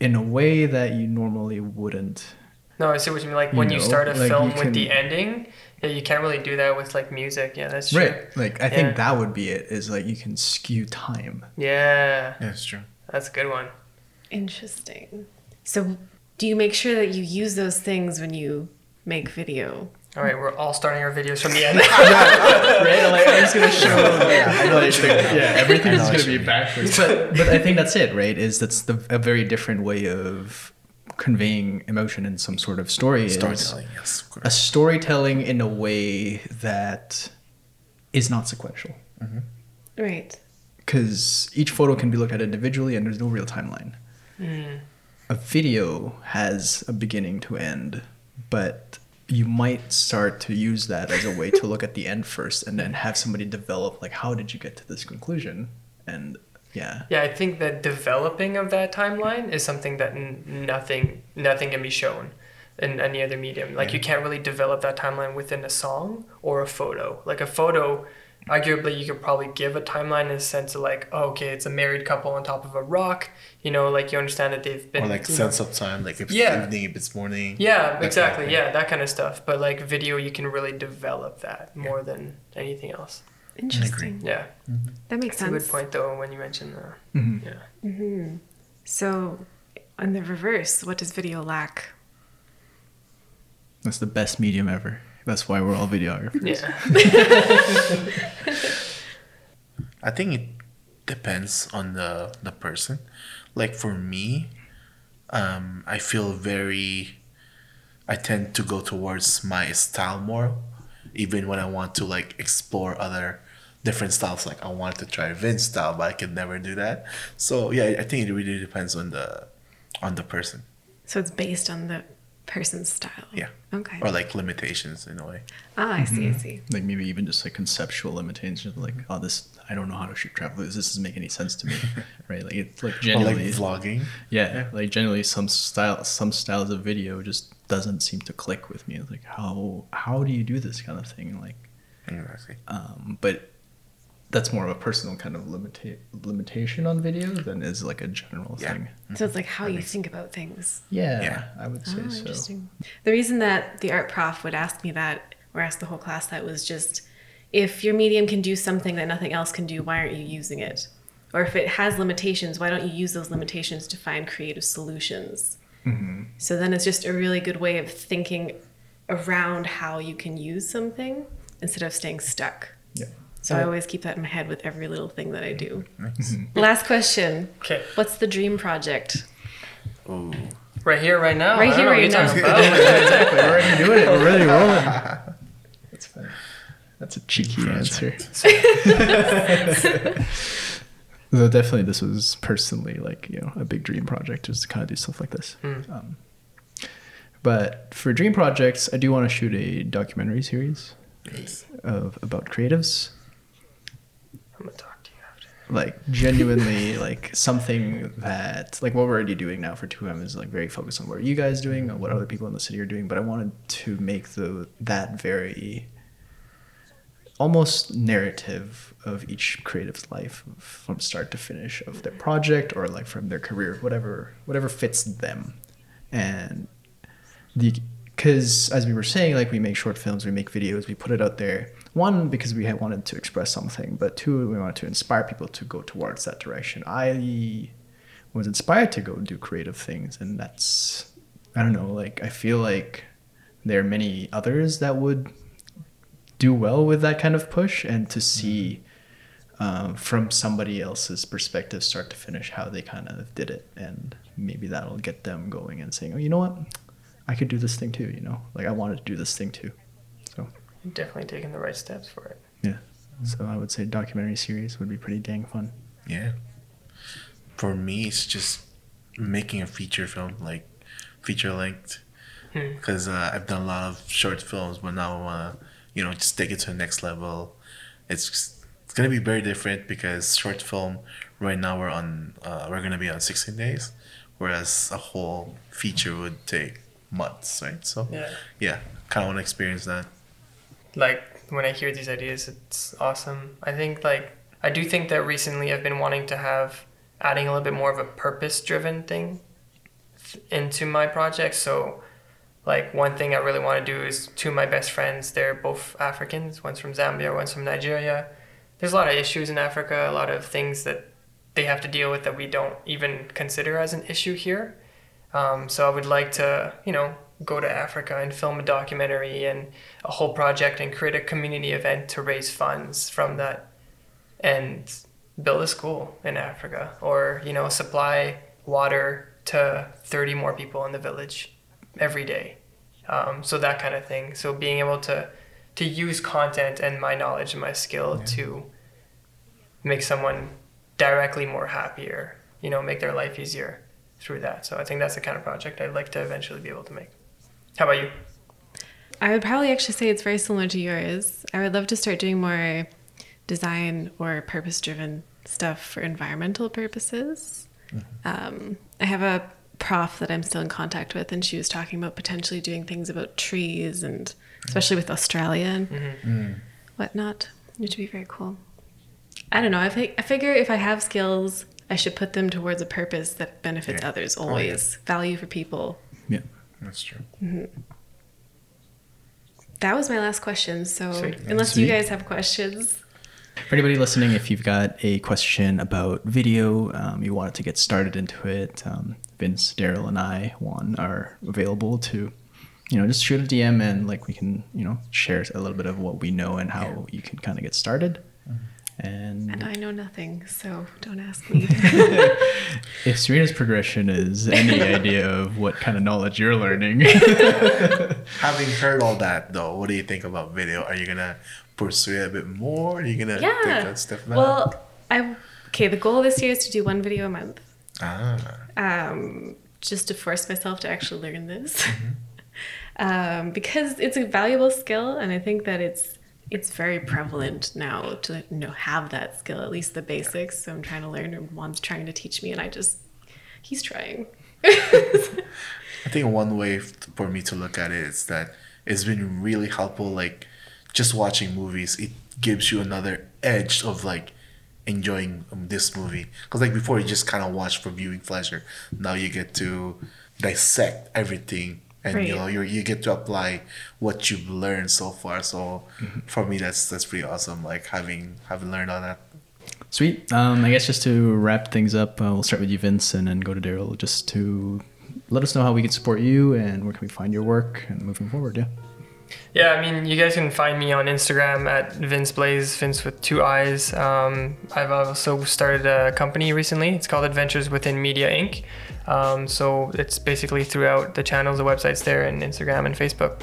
in a way that you normally wouldn't. No, I see what you mean. Like You when you start a like, film with the ending, yeah, you can't really do that with like music. Yeah, that's true. Right. Like I Yeah. think that would be it. Is like you can skew time. Yeah, Yeah, it's true. that's a good one. Interesting. So, do you make sure that you use those things when you make video? All right, we're all starting our videos from the end. <laughs> right? Like I'm just gonna <laughs> show. I know what you mean. yeah, everything's gonna be you mean. backwards. But but I think that's it, right? Is that's the a very different way of conveying emotion in some sort of story. is Storytelling, yes, of A storytelling in a way that is not sequential. Mm-hmm. Right. because each photo can be looked at individually and there's no real timeline. Mm. A video has a beginning to end, but you might start to use that as a way to look at the end first and then have somebody develop like how did you get to this conclusion and yeah yeah, I think that developing of that timeline is something that n- nothing nothing can be shown in any other medium. Like you can't really develop that timeline within a song or a photo. Like a photo, arguably you could probably give a timeline in a sense of like, oh, okay, it's a married couple on top of a rock. You know, like you understand that they've been Or like you know- sense of time, like if it's Yeah. evening, if it's morning. Yeah, exactly. kind of. Yeah, that kind of stuff. But like video, you can really develop that more than anything else. Interesting. Yeah, That makes it's a good point though when you mentioned the Mhm. yeah. So, on the reverse, what does video lack? that's the best medium ever that's why we're all videographers Yeah. <laughs> I think it depends on the the person. Like for me, um, I feel very. I tend to go towards my style more, even when I want to like explore other different styles. Like I wanted to try Vince style, but I could never do that. So yeah, I think it really depends on the on the person. So, it's based on the person's style. Yeah. Okay. Or like limitations in a way. ah, I see, I see. like maybe even just like conceptual limitations like oh this i don't know how to shoot travel this doesn't make any sense to me <laughs> right like it's like Or like genuinely vlogging. Yeah, like generally some style some styles of video just doesn't seem to click with me. It's like how how do you do this kind of thing? Like, Exactly. um, but that's more of a personal kind of limita- limitation on video than is like a general Yeah. thing. So, it's like how you think about things. Yeah, Yeah. I would say Oh, so. interesting. The reason that the art prof would ask me that, or ask the whole class that, was just if your medium can do something that nothing else can do, why aren't you using it? Or if it has limitations, why don't you use those limitations to find creative solutions? Mm-hmm. So then it's just a really good way of thinking around how you can use something instead of staying stuck. Yeah. So I always keep that in my head with every little thing that I do. Last question. Okay. What's the dream project? Ooh. Right here, right now. Right here, know right now. <laughs> exactly. We're already doing it. We're already rolling. <laughs> That's funny. That's a cheeky answer. <laughs> Though definitely, this was personally like you know a big dream project, is to kind of do stuff like this. Um, but for dream projects, I do want to shoot a documentary series Nice. of about creatives, I'm gonna talk to you after. Like genuinely like something that like what we're already doing now for 2M is like very focused on what are you guys doing and what other people in the city are doing. But I wanted to make the that very almost narrative of each creative's life from start to finish of their project or like from their career whatever whatever fits them and the because as we were saying, like we make short films, we make videos, we put it out there. One because we had wanted to express something, but two we wanted to inspire people to go towards that direction. I was inspired to go do creative things, and that's I don't know. Like I feel like there are many others that would do well with that kind of push, and to see um, from somebody else's perspective, start to finish, how they kind of did it, and maybe that'll get them going and saying, "Oh, you know what? I could do this thing too." You know, like I wanted to do this thing too. So Definitely taking the right steps for it. yeah. So I would say documentary series would be pretty dang fun. Yeah. For me, it's just making a feature film, like feature length, Hmm. because uh, I've done a lot of short films, but now I want to, you know, just take it to the next level. It's just, it's gonna be very different because short film right now we're on uh, we're gonna be on 16 days, whereas a whole feature would take months, right? So Yeah. yeah, kind of want to experience that. Like when I hear these ideas, it's awesome. I think like I do think that recently I've been wanting to have adding a little bit more of a purpose-driven thing into my project. So like one thing I really want to do is two of my best friends. They're both Africans. One's from Zambia. One's from Nigeria. There's a lot of issues in Africa. A lot of things that they have to deal with that we don't even consider as an issue here. Um, so I would like to, you know, go to Africa and film a documentary and a whole project and create a community event to raise funds from that and build a school in Africa or, you know, supply water to 30 more people in the village every day. Um, so that kind of thing. So being able to to use content and my knowledge and my skill to make someone directly more happier, you know, make their life easier through that. So I think that's the kind of project I'd like to eventually be able to make. How about you? I would probably actually say it's very similar to yours. I would love to start doing more design or purpose driven stuff for environmental purposes. Mm-hmm. Um, I have a prof that I'm still in contact with, and she was talking about potentially doing things about trees and especially with Australia and mm-hmm. mm. whatnot, which would be very cool. I don't know. I, fi- I figure if I have skills, I should put them towards a purpose that benefits Yeah. others Oh, yeah. always. Value for people. Yeah. That's true. That was my last question. So, Sweet. unless Sweet. you guys have questions, For anybody listening, if you've got a question about video, um, you wanted to get started into it, um, Vince, Daryl, and I, Juan, are available to, you know, just shoot a DM and like we can, you know, share a little bit of what we know and how you can kind of get started. And and I know nothing, so don't ask me. <laughs> if Serena's progression is any <laughs> idea of what kind of knowledge you're learning, <laughs> Having heard all that, though, what do you think about video? Are you gonna pursue it a bit more? Are you gonna take that a step back? Well, I okay. The goal this year is to do one video a month, ah, um, just to force myself to actually learn this, um, because it's a valuable skill, and I think that it's it's very prevalent now to you know have that skill, at least the basics. So I'm trying to learn, and Juan's trying to teach me, and I just he's trying. <laughs> I think one way for me to look at it is that it's been really helpful. Like just watching movies, it gives you another edge of like enjoying um, this movie. Because like before, you just kind of watch for viewing pleasure. Now you get to dissect everything, and you know you you get to apply what you've learned so far. So for me, that's that's pretty awesome. Like having having learned all that. Sweet. Um, I guess just to wrap things up, uh, we'll start with you, Vince, and then go to Daryl just to let us know how we can support you and where can we find your work and moving forward. Yeah. Yeah, I mean, you guys can find me on Instagram at Vince Blaze, Vince with two eyes. Um, I've also started a company recently. It's called Adventures Within Media Inc. Um, so it's basically throughout the channels, the websites there, and Instagram and Facebook.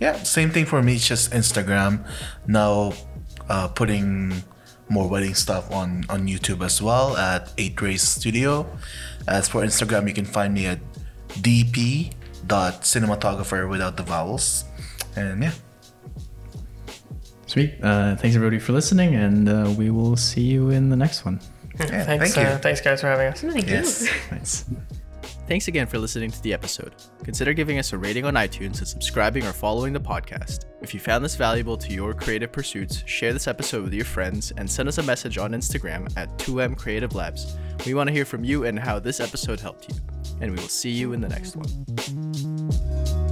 Yeah, same thing for me. It's just Instagram. Now, uh, putting more wedding stuff on on YouTube as well at Eight Race Studio. As for Instagram, you can find me at dp dot cinematographer without the vowels. And yeah, Sweet. Uh, thanks everybody for listening, and uh, we will see you in the next one. Yeah thanks, thank you. Uh, thanks, guys, for having us. Thank Yes. you. Thanks. <laughs> Thanks again for listening to the episode. Consider giving us a rating on iTunes and subscribing or following the podcast. If you found this valuable to your creative pursuits, share this episode with your friends and send us a message on Instagram at 2M Creative Labs. We want to hear from you and how this episode helped you. And we will see you in the next one.